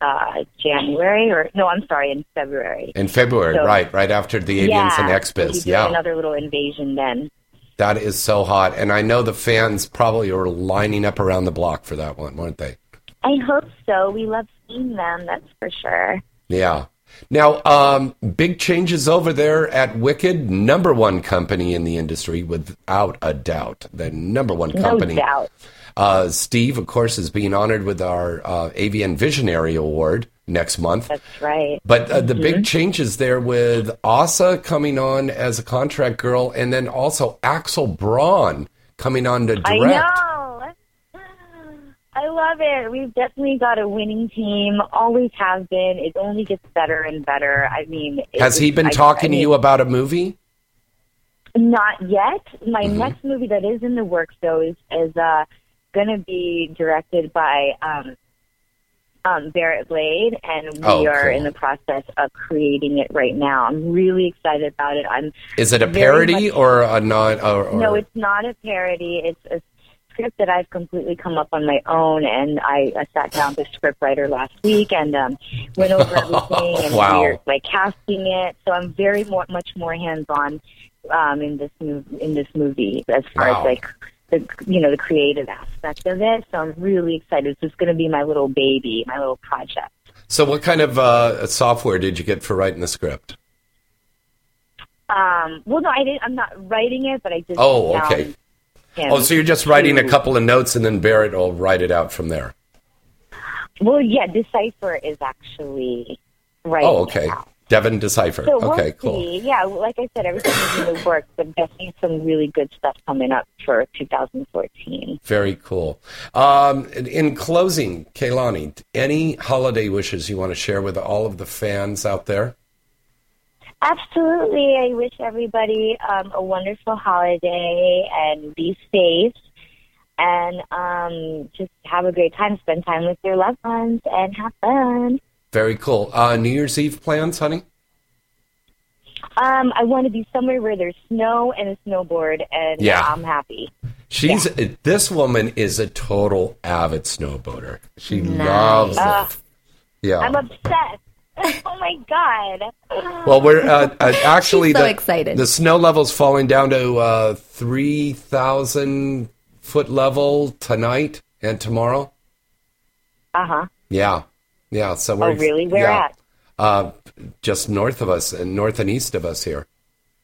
uh, January or no, I'm sorry, in February. In February, So- right, right after the AVNs yeah, and Expos. Yeah. another little invasion then. That is so hot. And I know the fans probably are lining up around the block for that one, weren't they? I hope so. We love seeing them, that's for sure. Yeah. Now, um, big changes over there at Wicked, number one company in the industry, without a doubt. The number one company. No doubt. Uh, Steve, of course, is being honored with our uh, AVN Visionary Award next month. That's right. But uh, the Mhm. big changes there with Asa coming on as a contract girl, and then also Axel Braun coming on to direct. I love it. We've definitely got a winning team. Always have been. It only gets better and better. I mean, Has he been I- talking I to you about a movie? Not yet. My Mhm. next movie that is in the works, though, is is uh, going to be directed by um, um, Barrett Blade, and we Oh, are cool. in the process of creating it right now. I'm really excited about it. I'm Is it a parody much- or a non? Or, or, No, it's not a parody. It's a script that I've completely come up on my own, and I, I sat down with the scriptwriter last week and um, went over everything, and Wow. we're like casting it. So I'm very more, much more hands on um, in this mov- in this movie as far Wow. as like the you know the creative aspect of it. So I'm really excited. This is going to be my little baby, my little project. So, what kind of uh, software did you get for writing the script? Um, well, no, I didn't. I'm not writing it, but I just Oh, okay. Oh, so you're just writing a couple of notes, and then Barrett will write it out from there. Well, yeah, Decipher is actually writing. Oh, okay. Devin Decipher. So we'll okay, cool. see. Yeah, like I said, everything is in the works, but definitely some really good stuff coming up for 2014. Very cool. Um, in- in closing, Kaylani, any holiday wishes you want to share with all of the fans out there? Absolutely. I wish everybody um, a wonderful holiday and be safe and um, just have a great time. Spend time with your loved ones and have fun. Very cool. Uh, New Year's Eve plans, honey? Um, I want to be somewhere where there's snow and a snowboard, and Yeah. I'm happy. She's this woman is a total avid snowboarder. She Nice. loves Uh, it. Yeah. I'm obsessed. oh my god. Well, we're uh, uh, actually She's so the, excited. The snow level's falling down to uh, three thousand foot level tonight and tomorrow. Uh huh. Yeah, yeah. So Oh, we're really? Where yeah. at? Uh, just north of us and north and east of us here.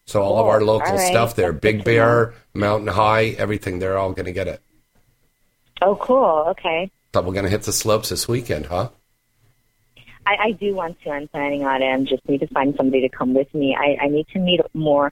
So all of Oh, our local all right. stuff there, That's Big good Bear, Mountain High, everything. They're all going to get it. Oh, cool. Okay. So we're going to hit the slopes this weekend, huh? I, I do want to. I'm planning on it. I just need to find somebody to come with me. I, I need to meet more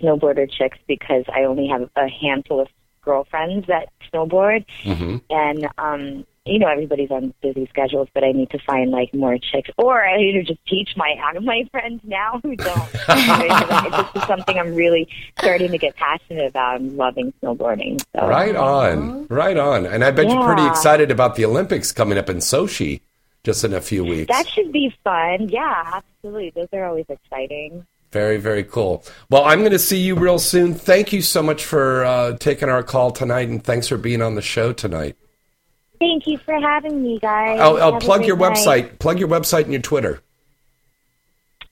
snowboarder chicks because I only have a handful of girlfriends that snowboard, Mm-hmm. and um, you know everybody's on busy schedules. But I need to find like more chicks, or I need to just teach my my friends now who don't. this is something I'm really starting to get passionate about. I'm loving snowboarding. So. Right on, right on. And I bet you're pretty excited about the Olympics coming up in Sochi just in a few weeks. That should be fun. Yeah, absolutely. Those are always exciting. Very, very cool. Well, I'm going to see you real soon. Thank you so much for uh, taking our call tonight, and thanks for being on the show tonight. Thank you for having me, guys. I'll, Have a plug your night. website. Plug your website and your Twitter.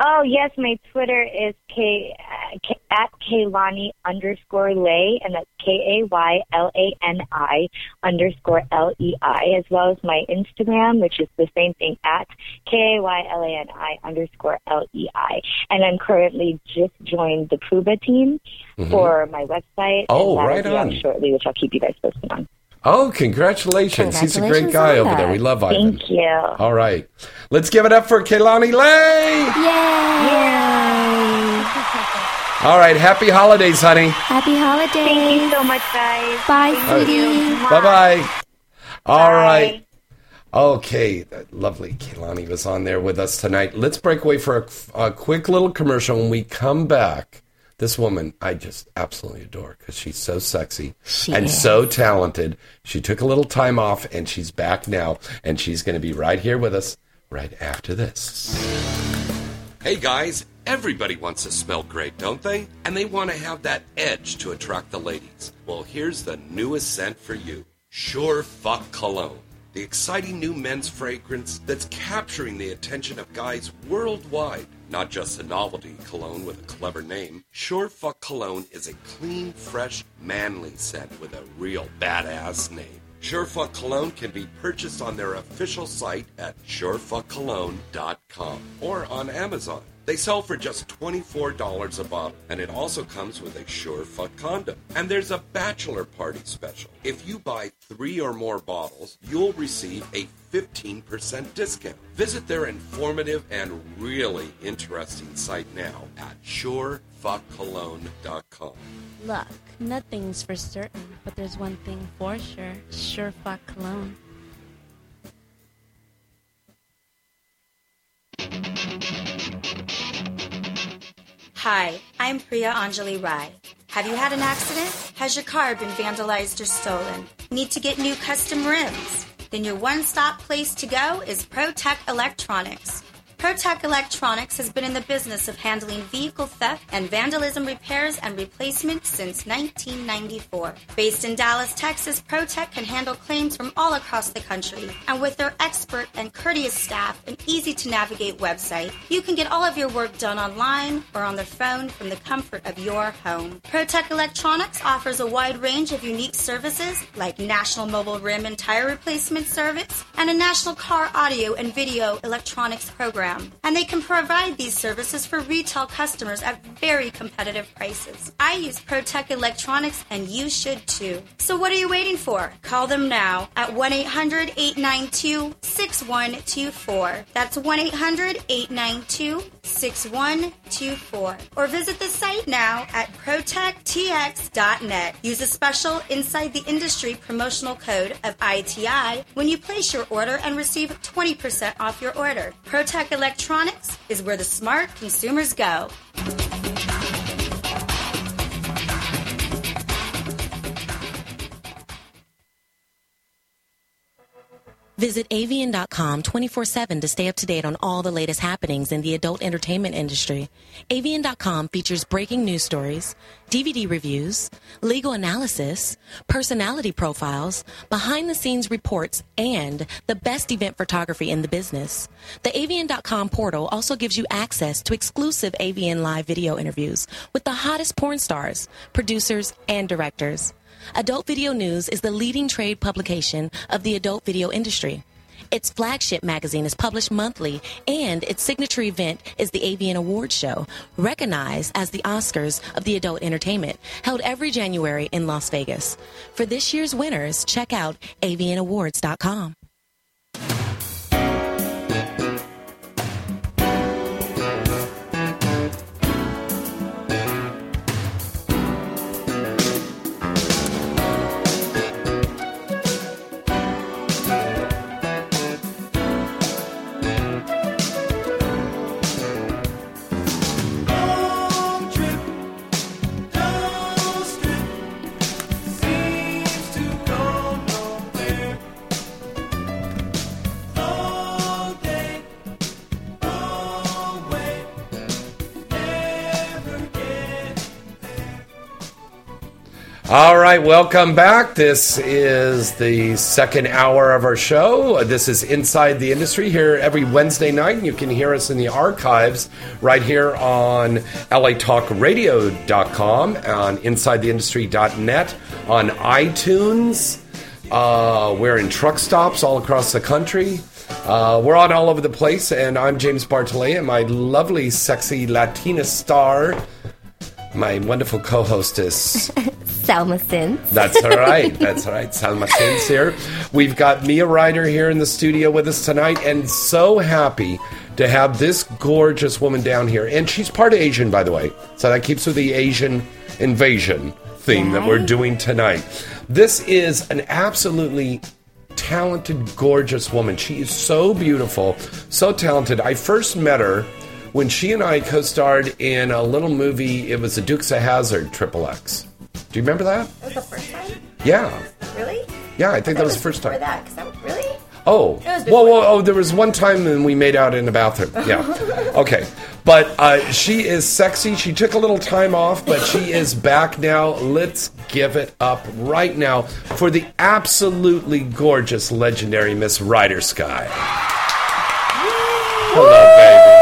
Oh, yes, my Twitter is K K- at Kaylani underscore Lei, and that's K A Y L A N I underscore L E I, as well as my Instagram, which is the same thing at K A Y L A N I underscore L E I. And I'm currently just joined the Pruba team Mhm. for my website. Oh, right on. shortly, which I'll keep you guys posted on. Oh, congratulations. He's a great guy over there. We love Ivan. Thank you. All right. Let's give it up for Kaylani Lei. Yay! All right. Happy holidays, honey. Happy holidays. Thank you so much, guys. Bye, sweetie. Bye bye. All right. Okay, that lovely Kaylani was on there with us tonight. Let's break away for a, a quick little commercial. When we come back, this woman I just absolutely adore because she's so sexy She and is. so talented. She took a little time off and she's back now, and she's going to be right here with us right after this. Hey guys, everybody wants to smell great, don't they? And they want to have that edge to attract the ladies. Well, here's the newest scent for you Sure Fuck Cologne. The exciting new men's fragrance that's capturing the attention of guys worldwide. Not just a novelty cologne with a clever name, Sure Fuck Cologne is a clean, fresh, manly scent with a real badass name. Surefuck Cologne can be purchased on their official site at surefuckcologne.com or on Amazon. They sell for just $24 a bottle, and it also comes with a sure fuck condom. And there's a bachelor party special. If you buy three or more bottles, you'll receive a 15% discount. Visit their informative and really interesting site now at surefuckcologne.com. Look, nothing's for certain, but there's one thing for sure. Sure fuck cologne. Hi, I'm Priya Anjali Rai. Have you had an accident? Has your car been vandalized or stolen? Need to get new custom rims? Then your one stop place to go is ProTech Electronics. ProTech Electronics has been in the business of handling vehicle theft and vandalism repairs and replacements since 1994. Based in Dallas, Texas, ProTech can handle claims from all across the country. And with their expert and courteous staff and easy to navigate website, you can get all of your work done online or on the phone from the comfort of your home. ProTech Electronics offers a wide range of unique services like National Mobile Rim and Tire Replacement Service and a National Car Audio and Video Electronics Program. And they can provide these services for retail customers at very competitive prices. I use ProTech Electronics and you should too. So what are you waiting for? Call them now at 1 800 892 6124. That's 1 800 892 6124. Or visit the site now at protechtx.net. Use a special Inside the Industry promotional code of ITI when you place your order and receive 20% off your order. ProTech Electronics is where the smart consumers go. Visit avn.com 24 7 to stay up to date on all the latest happenings in the adult entertainment industry. AVN.com features breaking news stories, DVD reviews, legal analysis, personality profiles, behind the scenes reports, and the best event photography in the business. The avn.com portal also gives you access to exclusive AVN live video interviews with the hottest porn stars, producers, and directors. Adult Video News is the leading trade publication of the adult video industry. Its flagship magazine is published monthly, and its signature event is the AVN Awards Show, recognized as the Oscars of the adult entertainment, held every January in Las Vegas. For this year's winners, check out avnawards.com. All right, welcome back. This is the second hour of our show. This is Inside the Industry here every Wednesday night. You can hear us in the archives right here on latalkradio.com, on insidetheindustry.net, on iTunes. Uh, we're in truck stops all across the country. Uh, we're on all over the place, and I'm James Bartolet, and my lovely, sexy Latina star, my wonderful co-hostess. Salma Sins. That's all right. That's all right. Salma Sins here. We've got Mia Ryder here in the studio with us tonight, and so happy to have this gorgeous woman down here. And she's part Asian, by the way, so that keeps with the Asian invasion theme that we're doing tonight. This is an absolutely talented, gorgeous woman. She is so beautiful, so talented. I first met her when she and I co-starred in a little movie. It was a Dukes of Hazzard Triple X. Do you remember that? That was the first time? Yeah, Really? yeah. I think that was the first time. that, 'cause that really? Oh, whoa, whoa, oh! There was one time when we made out in the bathroom. Yeah, okay. But uh, she is sexy. She took a little time off, but she is back now. Let's give it up right now for the absolutely gorgeous, legendary Miss Ryder Skye. Hello, baby.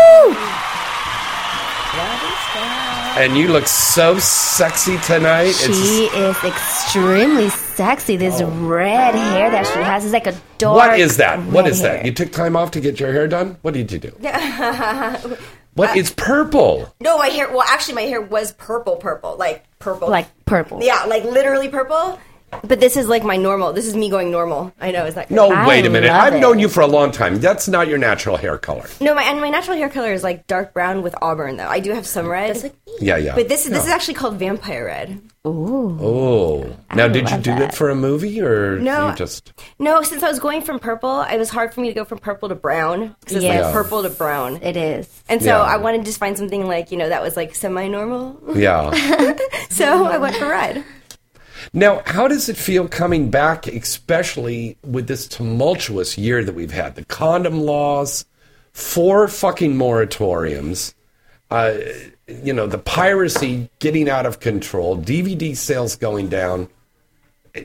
And you look so sexy tonight. She is extremely sexy. This oh. red hair that she has is like a dark. Oh. what is that? What red is hair. that? You took time off to get your hair done? What did you do? no, What? it's purple. No, my hair. Well, actually, my hair was purple, purple, like purple, Like purple. Yeah, like literally purple. But this is like my normal. This is me going normal. I know, is that No, good? wait a minute. I've known you for a long time. That's not your natural hair color. No, my and my natural hair color is like dark brown with auburn though. I do have some red. Yeah, yeah. But this is this is actually called vampire red. Ooh. Oh. Now, did you do it for a movie or No. you just. No, since I was going from purple, it was hard for me to go from purple to brown because it's Yeah. like purple to brown. It is. And so Yeah. I wanted to just find something like you know that was like semi-normal. Yeah. so I went for red. Now, how does it feel coming back, especially with this tumultuous year that we've had? The condom laws, four fucking moratoriums, uh, you know, the piracy getting out of control, DVD sales going down,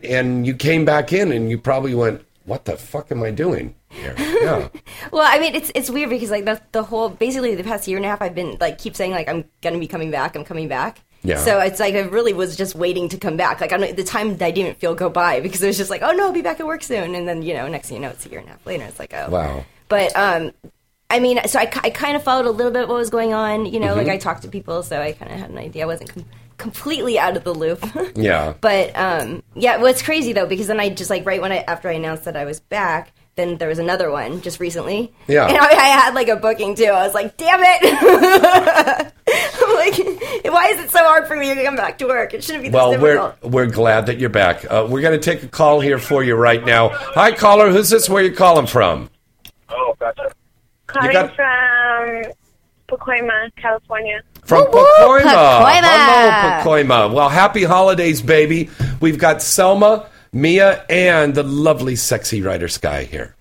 and you came back in and you probably went, "What the fuck am I doing?" Here? Yeah. Well, I mean, it's it's weird because like that's the whole basically the past year and a half I've been like keep saying like I'm gonna be coming back, I'm coming back. Yeah. So it's like I really was just waiting to come back. Like I don't, the time that I didn't feel go by because it was just like, oh no, I'll be back at work soon, and then you know, next thing you know, it's a year and a half later. It's like, oh. Wow. But um, I mean, so I, I kind of followed a little bit what was going on. You know, like Mhm. I talked to people, so I kind of had an idea. I wasn't com- completely out of the loop. Yeah. But um, yeah, well, it's crazy though because then I just like right when I after I announced that I was back, then there was another one just recently. Yeah. and I, I had like a booking too. I was like, damn it! I'm like, why is it so hard for me to come back to work? It shouldn't be this Well, difficult. we're we're glad that you're back. Uh, we're going to take a call here for you right now. Hi, caller. Who's this? Where you calling from? Oh, gotcha. Calling got- from Pacoima, California. From Woo, woo, Pacoima. Pacoima. Hello, Pacoima. Well, happy holidays, baby. We've got Selma, Mia, and the lovely, sexy Ryder Skye here.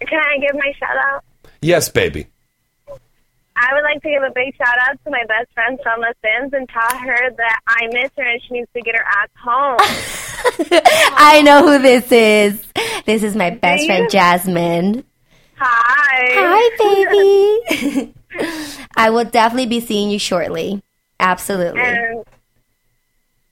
Can I give my shout out? Yes, baby. I would like to give a big shout out to my best friend Selma Sims and tell her that I miss her and she needs to get her ass home. I know who this is. This is my best friend Jasmine. Hi. Hi, baby. I will definitely be seeing you shortly. Absolutely. And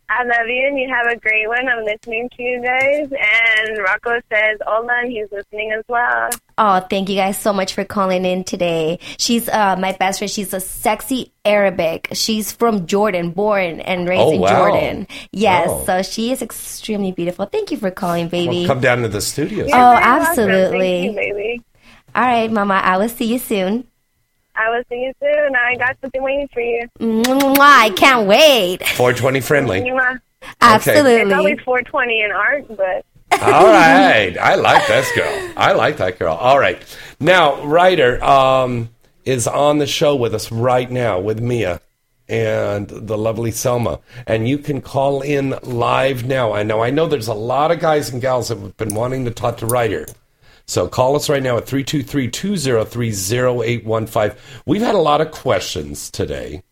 I love you and you have a great one. I'm listening to you guys. And Rocco says hola and he's listening as well. Oh, thank you guys so much for calling in today. She's uh, my best friend. She's a sexy Arabic. She's from Jordan, born and raised Oh, in wow. Jordan. Yes, Wow. so she is extremely beautiful. Thank you for calling, baby. Well, come down to the studio. Oh, You're very absolutely. Thank you, baby. All right, Mama. I will see you soon. I will see you soon. I got something waiting for you. Mwah, I can't wait. 420 friendly. Mwah. Absolutely. It's always 420 in art, but All right. I like this girl. I like that girl. All right. Now, Ryder um, is on the show with us right now with Mia and the lovely Selma. And you can call in live now. I know I know there's a lot of guys and gals that have been wanting to talk to Ryder. So call us right now at 323-203-0815. We've had a lot of questions today.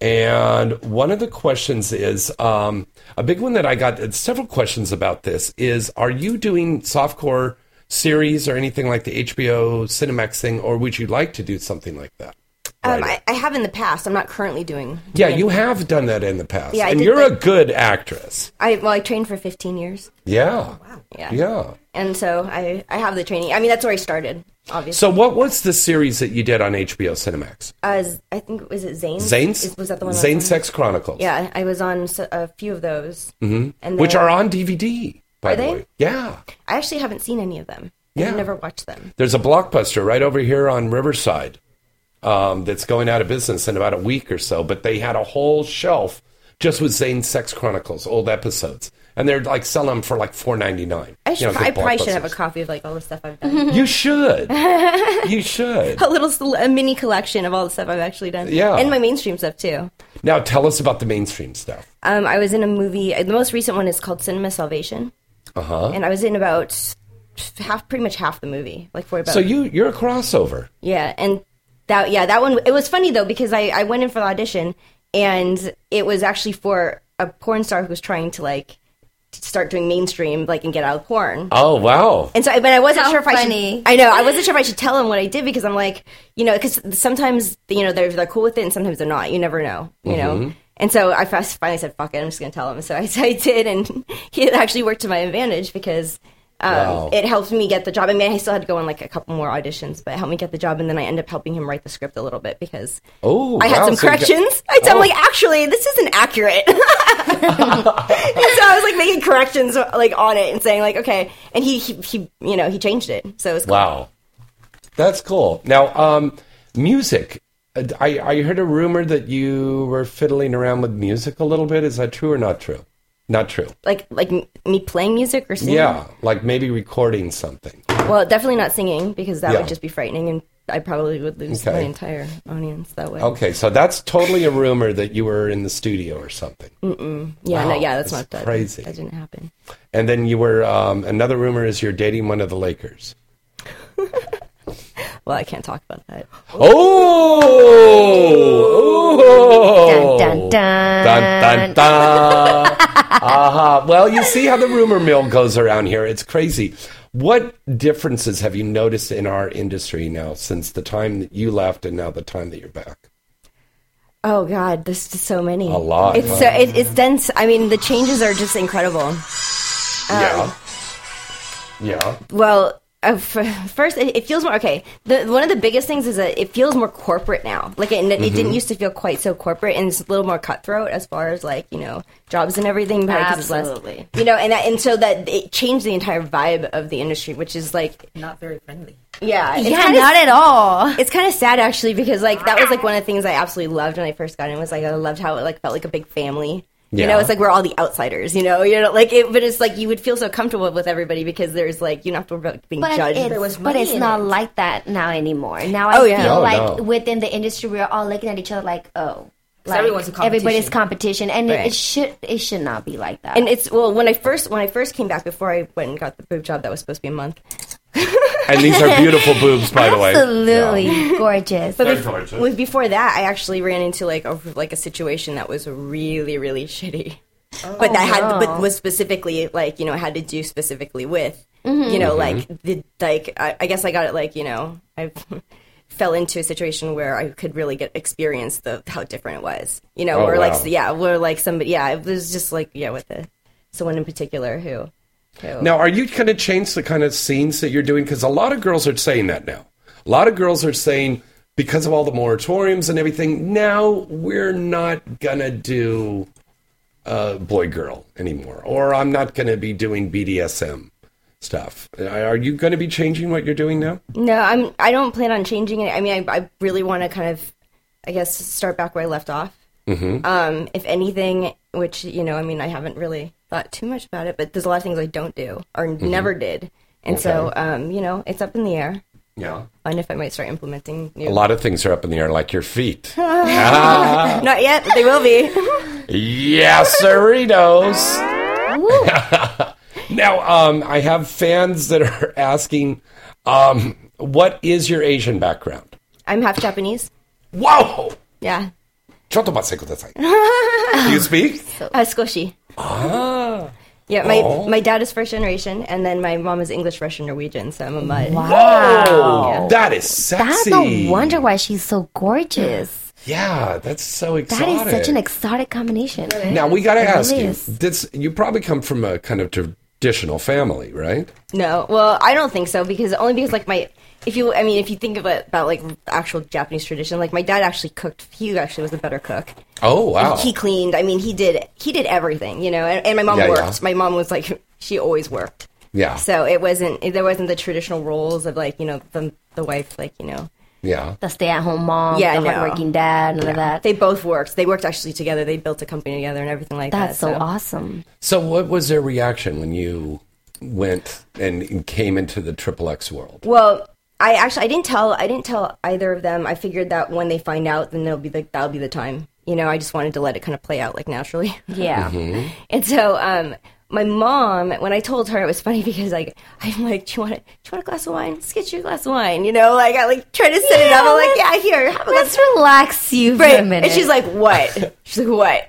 And one of the questions is um, a big one that I got several questions about this is Are you doing softcore series or anything like the HBO Cinemax thing, or would you like to do something like that? Um, I, I have in the past. I'm not currently doing. Yeah, you have done that in the past. Yeah, and you're a good actress. I well, I trained for 15 years. Yeah. Yeah. Yeah. And so I I have the training. I mean, that's where I started. Obviously. So, what was the series that you did on HBO Cinemax? As I think was it Zane? Zane's? Was that the one? Zane on? Sex Chronicles. Yeah, I was on a few of those. hmm And Which are on DVD, by Are the they? way. Yeah. I actually haven't seen any of them. Yeah. I've never watched them. There's a blockbuster right over here on Riverside um, that's going out of business in about a week or so, but they had a whole shelf just with Zane Sex Chronicles, old episodes. And they're like selling them for like four ninety nine. I, should, I probably should have a copy of like all the stuff I've done. You should. you should. a little a mini collection of all the stuff I've actually done. Yeah. and my mainstream stuff too. Now tell us about the mainstream stuff. Um, I was in a movie. The most recent one is called Cinema Salvation, Uh huh. and I was in about half, pretty much half the movie, like for about. So you you're a crossover. Yeah, and that yeah that one it was funny though because I I went in for the audition and it was actually for a porn star who was trying to like start doing mainstream like and get out of porn. Oh wow. And so, but I wasn't How sure if I should. I know I wasn't sure if I should tell them what I did because I'm like, you know, because sometimes you know they're they're cool with it and sometimes they're not. You never know, you know. Mhm. And so I finally said, "Fuck it, I'm just gonna tell him." So I, I did, and it actually worked to my advantage because um, Wow. it helped me get the job. I mean, I still had to go on like a couple more auditions, but it helped me get the job. And then I ended up helping him write the script a little bit because Oh, I had wow, some so got- corrections. I tell Oh. him like, actually, this isn't accurate. and so I was like making corrections like on it and saying like, okay, and he he, he you know he changed it, so it was cool. Wow. That's cool. Now, um, music. I, I heard a rumor that you were fiddling around with music a little bit. Is that true or not true? Not true. like like me playing music or singing. Yeah, like maybe recording something. Well, definitely not singing because that Yeah. would just be frightening, and I probably would lose Okay. my entire audience that way. Okay, so that's totally a rumor that you were in the studio or something. Mm-mm. Yeah, no, yeah, that's, that's not that. crazy. That didn't happen. And then you were um, another rumor is you're dating one of the Lakers. Well, I can't talk about that. Oh! Dun, dun, dun. Dun, dun, dun. uh-huh. Well, you see how the rumor mill goes around here. It's crazy. What differences have you noticed in our industry now since the time that you left and now the time that you're back? Oh God, there's so many. A lot, It's huh? so it, it's dense. I mean, the changes are just incredible. Um, yeah. Yeah. Well, uh, first, it, it feels more okay. The one of the biggest things is that it feels more corporate now. Like it, it didn't used to feel quite so corporate, and it's a little more cutthroat as far as like you know jobs and everything. probably 'cause it's less- Absolutely. you know, and that, and so that it changed the entire vibe of the industry, which is like Not very friendly. yeah, it's Yeah, kinda- not at all. It's kind of sad actually because like that was like one of the things I absolutely loved when I first got in was like I loved how it like felt like a big family. You Yeah. know, it's like we're all the outsiders. You know, you know, like it, but it's like you would feel so comfortable with everybody because there's like you don't have to worry about being But judged. it's, but it's not like that now anymore. Now Oh, I yeah. feel No, like no. within the industry, we're all looking at each other like, oh, like everyone's a competition. everybody's competition, and Right. it should it should not be like that. and it's well when I first when I first came back before I went and got the boob job that was supposed to be a month. And these are beautiful boobs, by the way. absolutely Yeah. gorgeous. But They're bef- gorgeous. was before that, I actually ran into like a, like a situation that was really really shitty. but that had but was specifically like you know had to do specifically with Mhm. you know Mhm. like the like I, I guess I got it like you know I fell into a situation where I could really get experience the how different it was you know Oh, or like wow. yeah where like somebody yeah it was just like yeah with the someone in particular who who Now, are you going to change the kind of scenes that you're doing? Because a lot of girls are saying that now. A lot of girls are saying, because of all the moratoriums and everything, now we're not going to do uh, boy girl anymore. Or I'm not going to be doing BDSM stuff. Are you going to be changing what you're doing now? No, I'm. I don't plan on changing it. I mean, I, I really want to kind of, I guess, start back where I left off. Mm-hmm. Um, if anything, which you know, I mean, I haven't really thought too much about it, but there's a lot of things I don't do or never did, and so, Mm-hmm. Okay. um, you know, it's up in the air. Yeah. And if I might start implementing new. A lot of things are up in the air, like your feet. Ah. Not yet, but they will be. Yeah, Cerritos. now, um, I have fans that are asking, um, what is your Asian background? I'm half Japanese. Whoa! Yeah. ちょっと待ってください。Do you speak? Uh, Skoshi. Ah. Yeah, my Oh. my dad is first generation, and then my mom is English, Russian, Norwegian. So I'm a mud. Whoa, that is sexy. That's no wonder why she's so gorgeous. Yeah, that's so exotic. That is such an exotic combination. Now we got to ask you. is. This you probably come from a kind of traditional family, right? No, well, I don't think so because only because like my if you I mean if you think of it about like actual Japanese tradition, like my dad actually cooked. He actually was a better cook. Oh wow. He cleaned. I mean, he did he did everything, you know. And, and my mom Yeah, worked. yeah. My mom was like she always worked. Yeah. So it wasn't there wasn't the traditional roles of like you know the the wife like you know Yeah. The stay-at-home mom, yeah the no. hardworking dad, none of that. They both worked. They worked actually together. They built a company together and everything like That's that. That's so awesome. So what was their reaction when you went and came into the Triple X world? Well, I actually I didn't tell I didn't tell either of them. I figured that when they find out, then they'll be like that'll be the time. You know, I just wanted to let it kind of play out like naturally. Yeah. Mm-hmm. And so, um, my mom, when I told her, it was funny because like I'm like, do you want a, do you want a glass of wine? Let's get you a glass of wine. You know, like I like try to set it up. I'm like, yeah, here, have a Let's glass. relax you for Right. a minute. And she's like, what? She's like, what?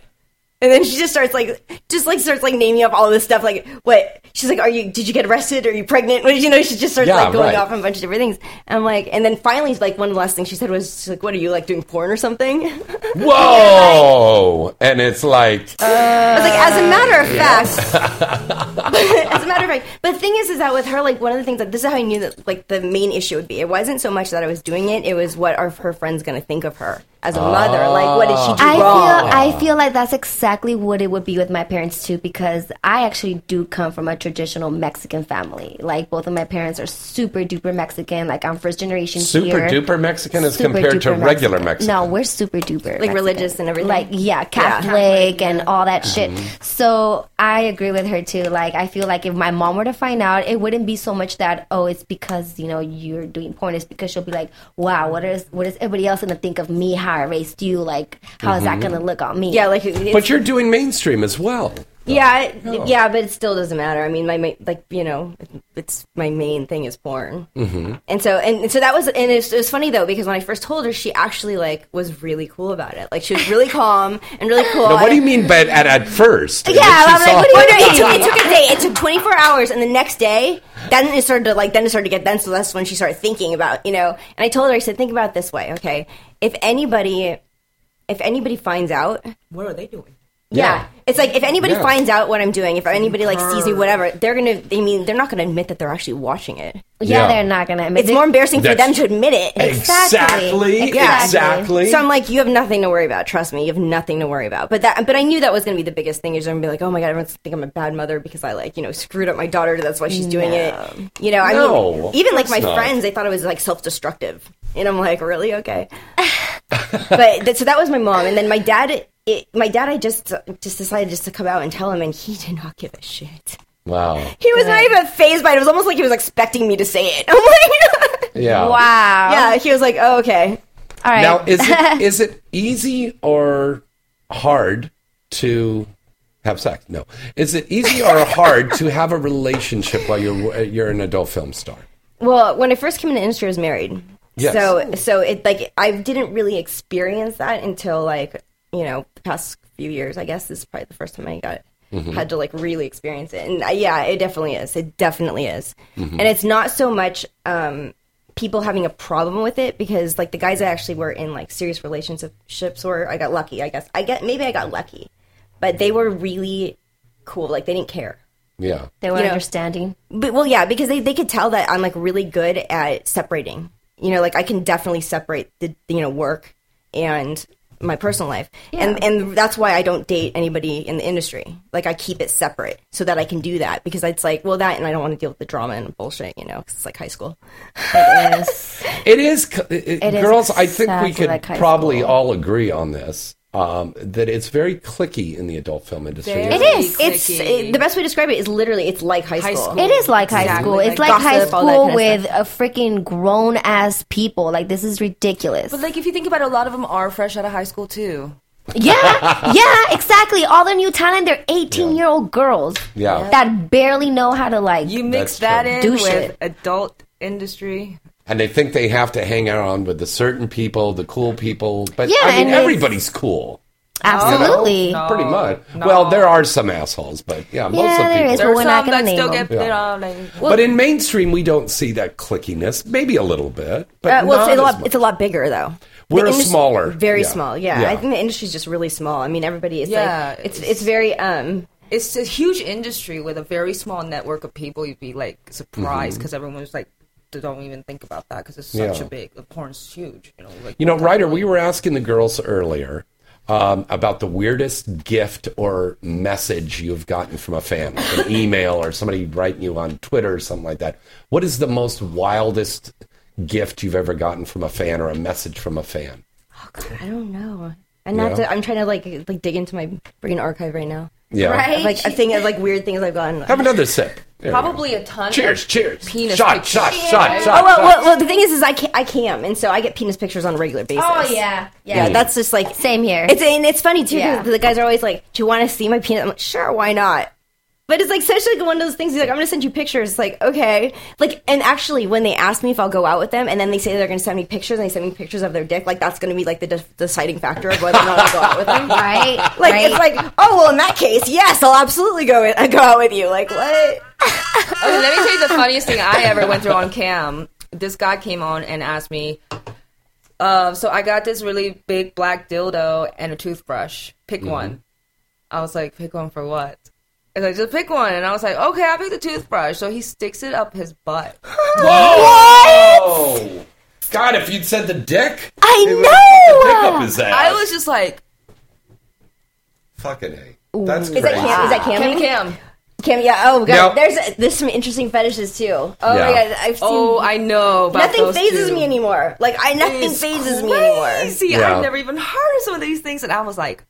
And then she just starts like, just like starts like naming up all this stuff. Like, what? She's like, are you? Did you get arrested? Are you pregnant? What- You know, she just starts Yeah, like going right. off on a bunch of different things. And I'm like, and then finally, like one of the last things she said was, like, what are you like doing porn or something? Whoa! And it's like I was like, as a matter of fact, as a matter of fact, but the thing is, is that with her, like one of the things that this is how I knew that like the main issue would be. It wasn't so much that I was doing it; it was what are her friends going to think of her as a mother? Like, what did she do I wrong? feel I feel like that's exactly what it would be with my parents too, because I actually do come from a traditional Mexican family. Like both of my parents are super duper Mexican. Like I'm first generation super here. duper Mexican as Super compared to duper regular Mexican. No, we're super duper Like Mexican. religious and everything? Like yeah, Catholic and all that mm-hmm. shit. So I agree with her too. Like I feel like if my mom were to find out, it wouldn't be so much that oh, it's because you know you're doing porn. It's because she'll be like, wow, what is what is everybody else gonna think of me? How I raised you? Like how is that Mhm. gonna look on me? Yeah, like But you're doing mainstream as well. Yeah, it- yeah, but it still doesn't matter. I mean, my ma- like you know, it's my main thing is porn. Mm-hmm. And so, and, and so that was, and it was, it was funny though because when I first told her, she actually like was really cool about it. Like she was really calm and really cool. Now, what do you mean by at, at first? Yeah, And I'm like, saw- what do you mean? It took, it took a day. It took 24 hours, and the next day, then it started to like, then it started to get. Then so that's when she started thinking about, you know. And I told her, I said, think about it this way, okay? If anybody, if anybody finds out, What are they doing? Yeah. It's like if anybody Yeah. finds out what I'm doing, if anybody like sees me, whatever, they're gonna. I mean, they're not gonna admit that they're actually watching it. Yeah, Yeah. they're not gonna admit It's it. more embarrassing for them to admit it. Exactly, exactly. So I'm like, you have nothing to worry about. Trust me, you have nothing to worry about. But that, but I knew that was gonna be the biggest thing. Is they're gonna be like, oh my god, everyone's think I'm a bad mother because I like, you know, screwed up my daughter. That's why she's doing it. You know, I No, mean, even like my not. friends, they thought it was like self-destructive, and I'm like, really? Okay. but th- so that was my mom, and then my dad. It, my dad, I just just decided just to come out and tell him, and he did not give a shit. Wow. He was not even phased by it. It was almost like he was expecting me to say it. I'm like, Yeah. Wow. yeah. He was like, oh, okay. All right. Now, is it is it easy or hard to have sex? No. Is it easy or hard to have a relationship while you're you're an adult film star? Well, when I first came into the industry, I was married. Yes. So, so it like I didn't really experience that until like you know the past few years. I guess this is probably the first time I got Mhm. had to like really experience it, and uh, yeah, it definitely is. It definitely is, Mhm. and it's not so much um, people having a problem with it because like the guys I actually were in like serious relationships were I got lucky. I guess I get maybe I got lucky, but they were really cool. Like they didn't care. Yeah. They were You know, understanding. But well, yeah, because they, they could tell that I'm like really good at separating. You know, like I can definitely separate the you know work and my personal life, and and that's why I don't date anybody in the industry. Like I keep it separate so that I can do that because it's like well that and I don't want to deal with the drama and bullshit. You know, 'cause it's like high school. It is. It is, c- it- It is girls. I think we could like high probably all agree on this. Um, that it's very clicky in the adult film industry. It is. It's it, the best way to describe it is literally it's like high school. It is like high Exactly. school. It's like, Gossip, high school kind of with a freaking grown ass people. Like this is ridiculous. But like, if you think about it, a lot of them are fresh out of high school too. Yeah, yeah, exactly. All the new talent, they're 18 year old girls Yeah. that barely know how to like You mix that true. in do with shit. adult industry. And they think they have to hang around with the certain people, the cool people. But Yeah, I mean, everybody's cool. you know? Absolutely. pretty much. Well, there are some assholes, but yeah, most Yeah, of people. is, but we're not gonna name still them. get, Yeah. you know, like, but in mainstream, we don't see that clickiness. Maybe a little bit, but Uh, well, not it's a as lot. much. It's a lot bigger though. We're The a indus- smaller, very yeah. small. Yeah. Yeah. I think the industry's just really small. I mean, everybody is Yeah, like it's it's very um. it's a huge industry with a very small network of people. You'd be like surprised because everyone's like, they don't even think about that because it's such Yeah. a big. The porn's huge. You know, like You know, Ryder, we were asking the girls earlier um, about the weirdest gift or message you've gotten from a fan, an email or somebody writing you on Twitter or something like that. What is the most wildest gift you've ever gotten from a fan or a message from a fan? Oh God, I don't know. I'm not. Yeah. To, I'm trying to like like dig into my brain archive right now. Yeah. Right? Like I think of like weird things I've gotten. Have another sip. There. Probably a ton. Cheers, of cheers. Penis Shot, pictures. shot, shot, shot. Oh well, well, well, the thing is, is I can I cam, and so I get penis pictures on a regular basis. Oh, yeah. yeah. Yeah. that's just like Same here. It's and it's funny too. 'cause Yeah. the guys are always like, "Do you want to see my penis?" I'm like, "Sure, why not?" But it's like such like one of those things. He's like, "I'm gonna send you pictures." It's like, okay, like, and actually, when they ask me if I'll go out with them, and then they say they're gonna send me pictures, and they send me pictures of their dick, like that's gonna be like the de- deciding factor of whether or not I'll go out with them, Right, Like right. it's like, oh well, in that case, yes, I'll absolutely go with, go out with you. Like what? Okay, let me tell you the funniest thing I ever went through on cam. This guy came on and asked me, uh, so I got this really big black dildo and a toothbrush. Pick Mm-hmm. one. I was like, pick one for what? He's like, just pick one. And I was like, okay, I'll pick the toothbrush. So he sticks it up his butt. Whoa! God, if you'd said the dick, I know! Pick up his ass. I was just like, fucking a. That's Is crazy. that Cam? Is that Cam? Cam Cam. Cam, yeah. Oh god, Now- there's there's some interesting fetishes too. Oh my Yeah. god, I've seen. Oh, I know. About nothing those phases two. me anymore. Like I, nothing It's phases me anymore. See, Yeah. I've never even heard of some of these things, and I was like, "Are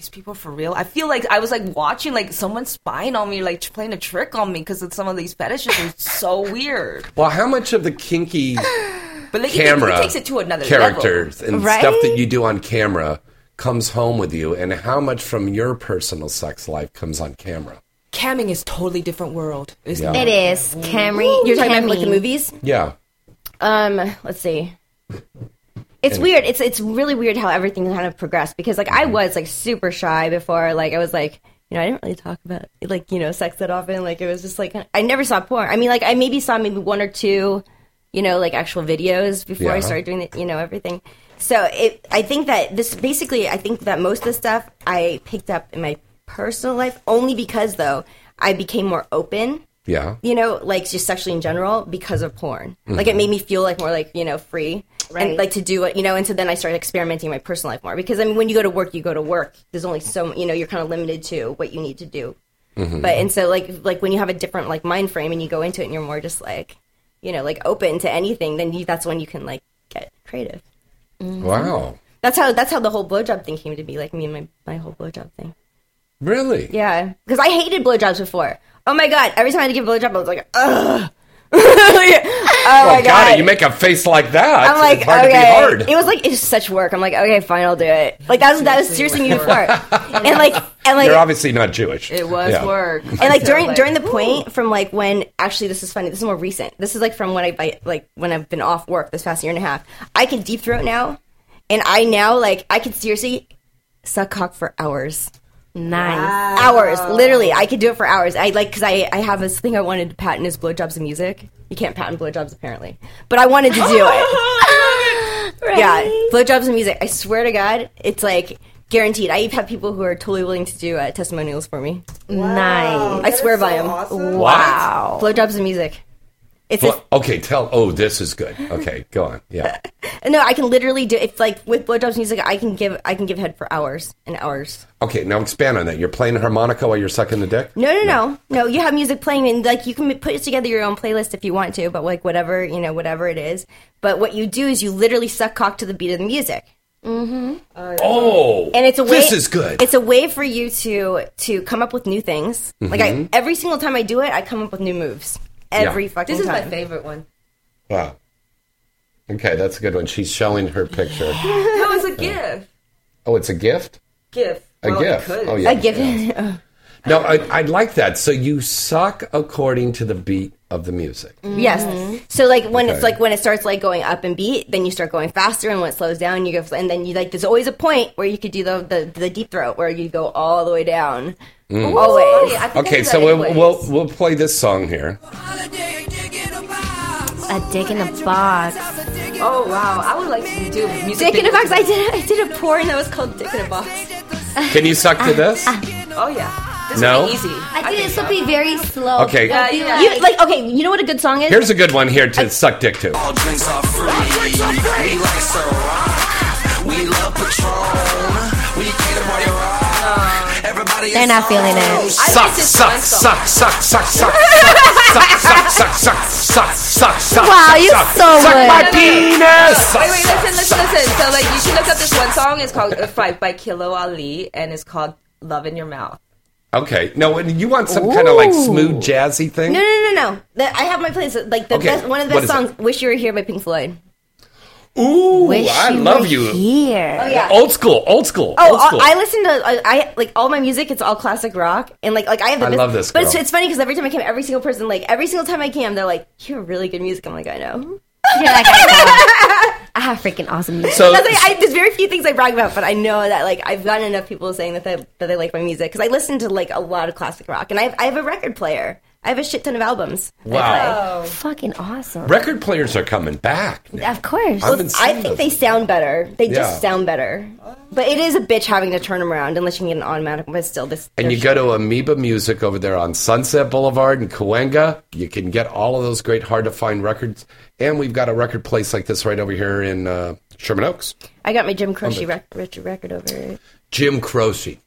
these people for real?" I feel like I was like watching like someone spying on me, like playing a trick on me because some of these fetishes are so weird. Well, how much of the kinky But like, camera it, takes it to another characters level. and Right? stuff that you do on camera comes home with you, and how much from your personal sex life comes on camera? Camming is totally different world. Isn't Yeah. It is. Camry. You're talking about like the Cammy. movies. Yeah. Um, let's see. It's And- weird. It's it's really weird how everything kind of progressed because like I mm-hmm. was like super shy before. Like I was like you know I didn't really talk about like you know sex that often. Like it was just like I never saw porn. I mean like I maybe saw maybe one or two, you know like actual videos before I started doing it. You know everything. So it I think that this basically I think that most of the stuff I picked up in my personal life only because though I became more open Yeah. you know, like just sexually in general because of porn. Mm-hmm. Like it made me feel like more like, you know, free. Right. And like to do it, you know, and so then I started experimenting in my personal life more. Because I mean when you go to work, you go to work. There's only so you know, you're kind of limited to what you need to do. Mm-hmm. But and so like like when you have a different like mind frame and you go into it and you're more just like, you know, like open to anything, then you, that's when you can like get creative. Wow. That's how that's how the whole blowjob thing came to be. Like me and my my whole blowjob thing. Really? Yeah, because I hated blowjobs before. Oh my god! Every time I had to give a blowjob, I was like, ugh. oh well, my God, god! you make a face like that. I'm like, it's hard okay. to be hard. It was like it's such work. I'm like, okay, fine, I'll do it. Like that was that was seriously me before, and like and like You're obviously not Jewish. It was Yeah. work. and like during during the point from like when actually this is funny. This is more recent. This is like from when I I- like when I've been off work this past year and a half. I can deep throat now, and I now like I can seriously suck cock for hours. Nice. hours. Literally i could do it for hours. I like because I, I have this thing i wanted to patent is blowjobs and music. You can't patent blowjobs apparently. But i wanted to do it. Yeah. Blowjobs and music. I swear to god it's like guaranteed. I even have people who are totally willing to do uh, testimonials for me. Nice. i swear by them. Wow. blowjobs and music it's Well, okay, tell. Oh, this is good. Okay, go on. Yeah. no i can literally do if like with blowjobs and music i can give i can give head for hours and hours Okay, now expand on that. You're playing harmonica while you're sucking the dick. No, no, no, no. You have music playing, and like you can put together your own playlist if you want to, but like whatever you know, whatever it is. But what you do is you literally suck cock to the beat of the music, mm-hmm. Oh, and it's a way. This is good. It's a way for you to to come up with new things. Like I, Mhm. every single time I do it, I come up with new moves. Every Yeah. fucking This is time. my favorite one. Wow. Okay, that's a good one. She's showing her picture. No, it's a gift. Oh, it's a gift. Gift. A Well, gift. Oh, yeah. I give it. No, I, I like that. So you suck according to the beat of the music. Yes. So like when it's like when it starts like going up and beat, then you start going faster, and when it slows down, you go, and then you like. There's always a point where you could do the the, the deep throat, where you go all the way down. Mm. Always. Okay, so we'll, we'll we'll play this song here. A dick in a box. Oh wow, I would like to do music. Dick in a box. I did I did a porn that was called Dick in a box. Can you suck to uh, this? Uh. Oh yeah, this No? would be easy. I think this will be very slow. Okay. It'll be Yeah, You like okay? You know what a good song is? Here's a good one here to suck dick to. All drinks are free. We like Ciroc. We love Patron. We keep the party rock. Everybody They're not feeling it. Suck, suck, suck, suck, suck, suck, suck, suck, suck, suck, suck, suck, suck, suck. Wow, you're suck, so suck good. my penis. Wait, wait, listen, listen, listen. So like, you should look up this one song. It's called uh, "Fight" by Kilo Ali, and it's called "Love in Your Mouth." Okay, no, and you want some kind of like smooth jazzy thing? No, no, no, no. The, I have my playlist. Like the Okay, best, one of the what best is it? songs. "Wish You Were Here" by Pink Floyd. Ooh, Wish I you love were you. Here. Oh yeah. Old school, old school, Oh, old I, school. I listen to I, I like all my music. It's all classic rock, and like like I have. The I best- love this But it's, girl. it's funny because every time I came, every single person like every single time I came, they're like, "You have really good music." I'm like, I know. You're like, I, know. I have freaking awesome music. So- like, I, there's very few things I brag about, but I know that like I've gotten enough people saying that they that they like my music because I listen to like a lot of classic rock, and I have, I have a record player. I have a shit ton of albums. that Wow. fucking awesome. Record players are coming back. now. Of course. I've been I seeing think them. they sound better. They Yeah. just sound better. But it is a bitch having to turn them around unless you can get an automatic. But still, this And they're you go to Amoeba Music over there on Sunset Boulevard in Cahuenga. You can get all of those great, hard to find records. And we've got a record place like this right over here in uh, Sherman Oaks. I got my Jim Croce rec- Richard record over it. Jim Croce.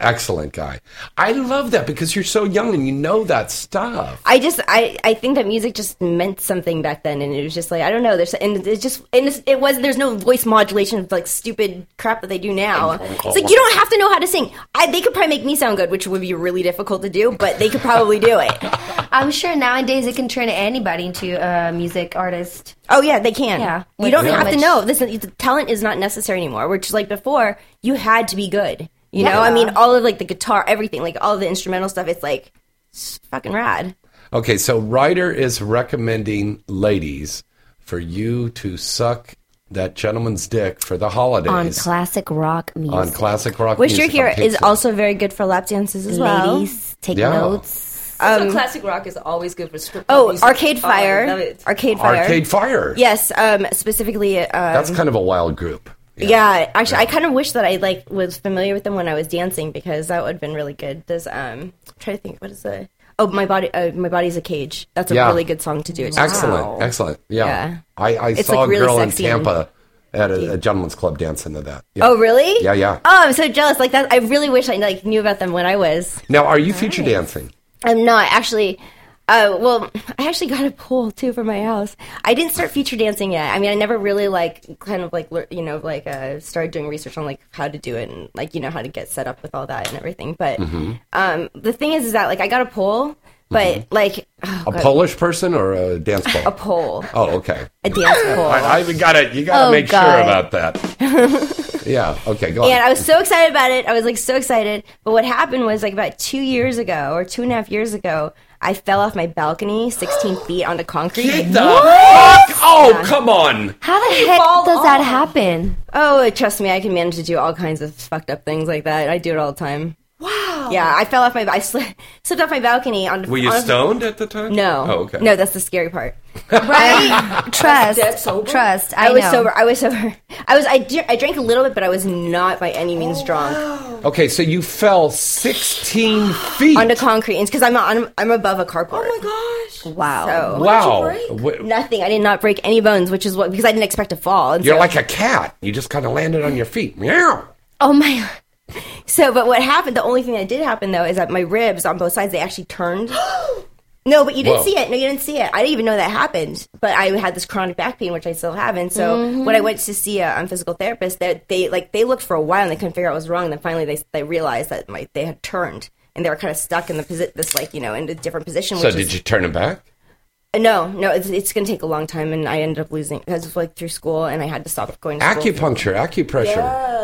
Excellent guy. I love that because you're so young and you know that stuff. I just I I think that music just meant something back then, and it was just like I don't know. There's and it's just and it was there's no voice modulation of like stupid crap that they do now. It's like you don't have to know how to sing. I, they could probably make me sound good, which would be really difficult to do, but they could probably do it. I'm sure nowadays it can turn anybody into a music artist. Oh yeah, they can. Yeah. you don't so have to know. This the talent is not necessary anymore. Which like before, you had to be good. You know, I mean, all of like the guitar, everything, like all of the instrumental stuff. It's like it's fucking rad. Okay, so Ryder is recommending ladies for you to suck that gentleman's dick for the holidays On classic rock music. on classic rock music. Wish You're music Here on Pink is Floyd. also very good for lap dances as well. Ladies, take Yeah. notes. so Um, classic rock is always good for strip. Oh, music. Arcade Oh, I Fire. love it. Arcade Fire. Arcade Fire. Yes, um, specifically. Um, That's kind of a wild group. Yeah, actually, I kind of wish that I like was familiar with them when I was dancing because that would have been really good. There's um, try to think what is the oh my body uh, my body's a cage. That's a Yeah. really good song to do. It's just- Excellent, excellent. Yeah, Yeah. I, I It's, saw like, a girl in and- Tampa at a, a gentleman's club dancing to that. Yeah. Oh really? Yeah, yeah. Oh, I'm so jealous. Like that, I really wish I like knew about them when I was. Now, are you feature dancing? I'm not actually. Uh, well, I actually got a pole too for my house. I didn't start feature dancing yet. I mean, I never really like kind of like you know like uh, started doing research on like how to do it and like you know how to get set up with all that and everything. But Mhm. um, the thing is, is that like I got a pole, but like oh, A God, Polish person or a dance pole? a pole, Oh, okay. a dance pole. I, I gotta, you gotta Oh, make sure about that. yeah. Okay. Go on. And I was so excited about it. I was like so excited. But what happened was like about two years ago or two and a half years ago, I fell off my balcony 16 feet onto concrete. Get the fuck- Oh, come on. How the heck does that happen? Oh, trust me, I can manage to do all kinds of fucked up things like that. I do it all the time. Wow. Yeah, oh. I fell off my. I sli- slipped off my balcony on. Were you on- stoned at the time? No. Oh, okay. No, that's the scary part. Right? Trust. Dead sober? Trust. I, I, was know. sober. I was sober. I was. I, dr- I drank a little bit, but I was not by any means oh, drunk. Okay, so you fell 16 feet. onto concrete. Because I'm, I'm I'm above a carport. Oh my gosh! Wow. So wow. Wh- nothing. I did not break any bones, which is what because I didn't expect to fall. And You're so- like a cat. You just kind of landed on your feet. Meow. Oh my. So, but what happened? The only thing that did happen though is that my ribs on both sides they actually turned. No, but you didn't Whoa. see it. No, you didn't see it. I didn't even know that happened. But I had this chronic back pain, which I still have. And so Mhm. when I went to see a um, physical therapist, they, they like they looked for a while and they couldn't figure out what was wrong. And then finally they they realized that my they had turned and they were kind of stuck in the posi- this like you know in a different position. So which did is, you turn them back? No, no, it's, it's going to take a long time, and I ended up losing because it's like through school, and I had to stop going to school. Acupuncture, acupressure.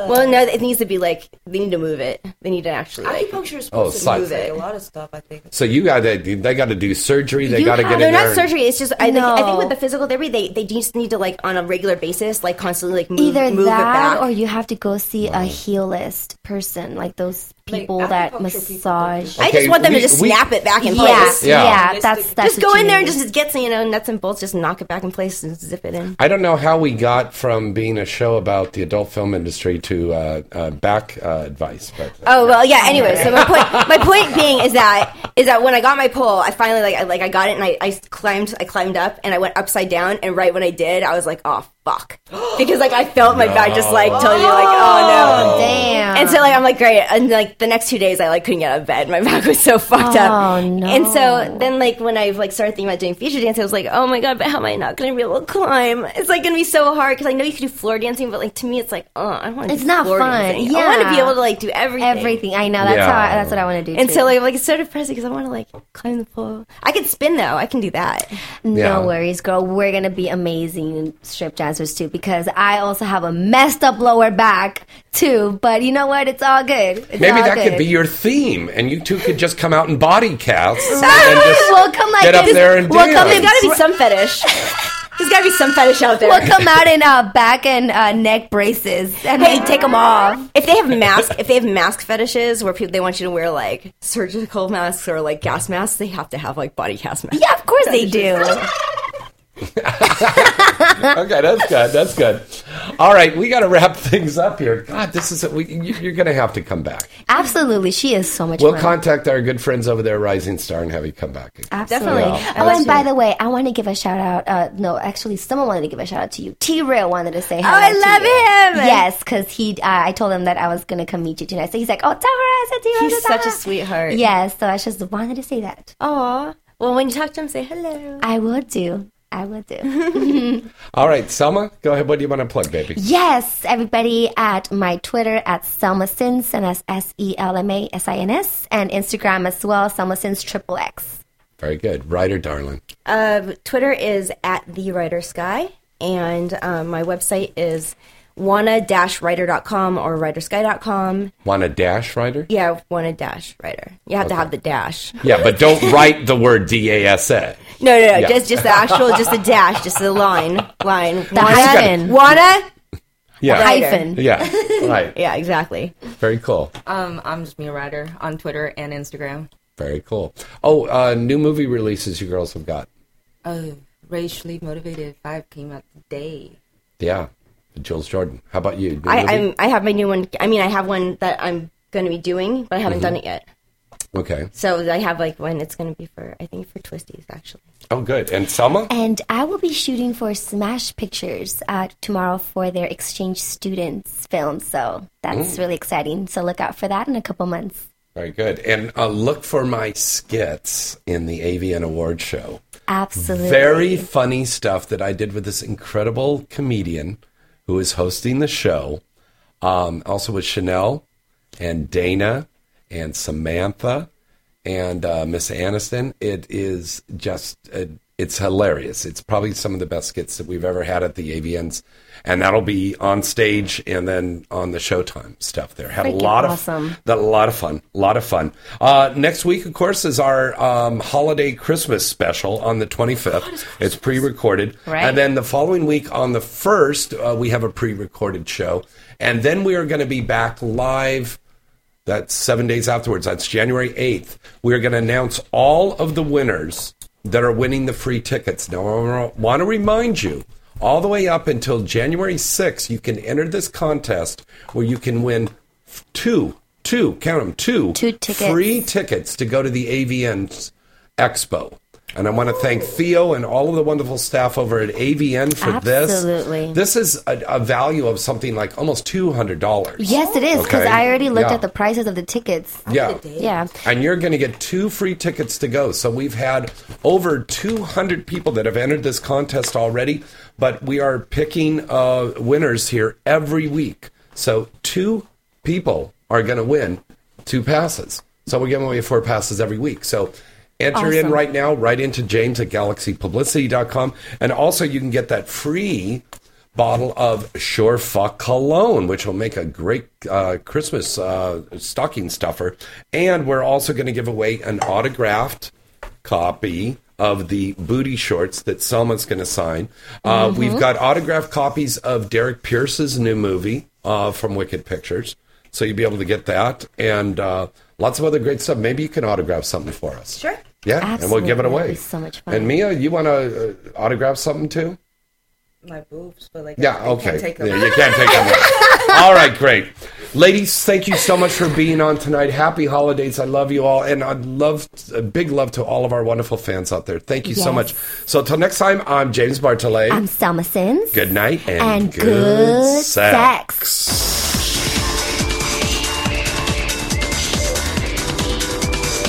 Well, no, it needs to be like they need to move it. They need to actually like Acupuncture is Oh, supposed to psych. move it. a lot of stuff. I think. So you got to they got to do surgery. They You got to have- get no, in there. not and- surgery. It's just I, think, I think No. with the physical therapy, they they just need to like on a regular basis, like constantly like move, Either move it that back. or you have to go see a healist person, like those people that massage. I just want them to just snap it back in place. Yeah, Yeah. that's that's just what go you in there and just get some, you know nuts and bolts, just knock it back in place and zip it in. I don't know how we got from being a show about the adult film industry to uh, uh, back uh, advice, but Oh well, yeah. Anyway, so my point, my point being is that is that when I got my pole, I finally like I, like I got it and I, I climbed I climbed up and I went upside down and right when I did, I was like, oh fuck, because like I felt my back just like telling me like, oh no, oh, damn. And so like I'm like great, and like the next two days I like couldn't get out of bed. My back was so fucked up. Oh, no. And so then like when I like started thinking about doing feature dance, I was like, oh my god, but how am I not going to be able to climb? It's like going to be so hard because I know you can do floor dancing, but like to me, it's like, oh, I want. It's not floor fun. Dancing. Yeah, I want to be able to like do everything. Everything. I know. That's Yeah. how. I, that's what I want to do. And too. so like, like it's so depressing because I want to like climb the pole. I can spin though. I can do that. No Yeah. worries, girl. We're gonna be amazing strip dancers too because I also have a messed up lower back too. But you know what? It's all good. It's maybe all that good. could be your theme, and you two could just come out in body casts and just we'll come like get up there and we'll dance. come There's got to be some fetish. There's got to be some fetish out there. We'll come out in uh, back and uh, neck braces and Hey, then take them off. If they have mask, if they have mask fetishes where people they want you to wear like surgical masks or like gas masks, they have to have like body cast masks. Yeah, of course they do. okay, that's good. That's good. All right, we got to wrap things up here. God, this is we, you- you're going to have to come back. Absolutely, she is so much We'll fun. contact our good friends over there, Rising Star, and have you come back. Absolutely. Yeah. Oh, and by the way, I want to give a shout out. Uh, no, actually, someone wanted to give a shout out to you. T Real wanted to say hello. Oh I to love you. him! Yes, because he. Uh, I told him that I was gonna come meet you tonight. So he's like, "Oh, tell her I said T Real." He's such a sweetheart. Yes, so I just wanted to say that. Aw. Well, when you talk to him, say hello. I will do. I will do. All right, Selma, go ahead. What do you want to plug, baby? Yes, everybody at my Twitter at Selma Sins, and that's S E L M A S I N S, and Instagram as well, Selma Sins Triple X. Very good. Ryder, darling. Uh, Twitter is at the Ryder Skye, and um, my website is wanna-ryder.com or ryderskye.com. Want a dash, Ryder? Yeah, wanna dash writer. You have to have the dash. Yeah, but don't write the word D A S A. No, no, no, Yeah. just just the actual, just the dash, just the line, line. The hyphen. Wanna Yeah. Hyphen. Yeah, right. Yeah, exactly. Very cool. Um, I'm just me a writer on Twitter and Instagram. Very cool. Oh, uh, new movie releases you girls have got. Oh, Racially Motivated Five came out today. Yeah. Jules Jordan. How about you? I. I'm, I have my new one. I mean, I have one that I'm going to be doing, but I haven't Mhm. done it yet. Okay. So I have like one. It's going to be for I think for Twistys actually. Oh, good. And Selma? And I will be shooting for Smash Pictures uh, tomorrow for their exchange students film. So that's Mm. really exciting. So look out for that in a couple months. Very good. And uh, look for my skits in the AVN Award show. Absolutely. Very funny stuff that I did with this incredible comedian who is hosting the show. Um, also with Chanel and Dana and Samantha and uh, Miss Aniston. It is just, uh, it's hilarious. It's probably some of the best skits that we've ever had at the AVNs. And that'll be on stage and then on the Showtime stuff there. Had a lot awesome. of that a lot of fun. A lot of fun. Uh, next week, of course, is our um, holiday Christmas special on the 25th. it's pre recorded. Right. And then the following week on the 1st, uh, we have a pre recorded show. And then we are going to be back live. That's seven days afterwards. That's January 8th. We're going to announce all of the winners that are winning the free tickets. Now, I want to remind you all the way up until January 6th, you can enter this contest where you can win two, two, count them, two, Two tickets. free tickets to go to the AVN Expo. And I want to thank Theo and all of the wonderful staff over at AVN for this. Absolutely. This is a, a value of something like almost $200. Yes, it is because Okay. I already looked Yeah. at the prices of the tickets. Yeah. Yeah. And you're going to get two free tickets to go. So we've had over 200 people that have entered this contest already, but we are picking uh, winners here every week. So two people are going to win two passes. So we're giving away four passes every week. So Enter in right now, right into James at galaxypublicity.com. And also, you can get that free bottle of Sure Fuck cologne, which will make a great uh, Christmas uh, stocking stuffer. And we're also going to give away an autographed copy of the booty shorts that Selma's going to sign. Uh, Mhm. We've got autographed copies of Derrick Pierce's new movie uh, from Wicked Pictures. So you'll be able to get that and uh, lots of other great stuff. Maybe you can autograph something for us. Sure. Yeah, and we'll give it away. So much fun. And Mia, you want to uh, autograph something too? My boobs, but like Yeah, I okay. Can't. Yeah, you can't take them. all right, great. Ladies, thank you so much for being on tonight. Happy holidays. I love you all. And I'd love, a big love to all of our wonderful fans out there. Thank you so much. So until next time, I'm James Bartholet. I'm Selma Sins. good night and, And good, good sex.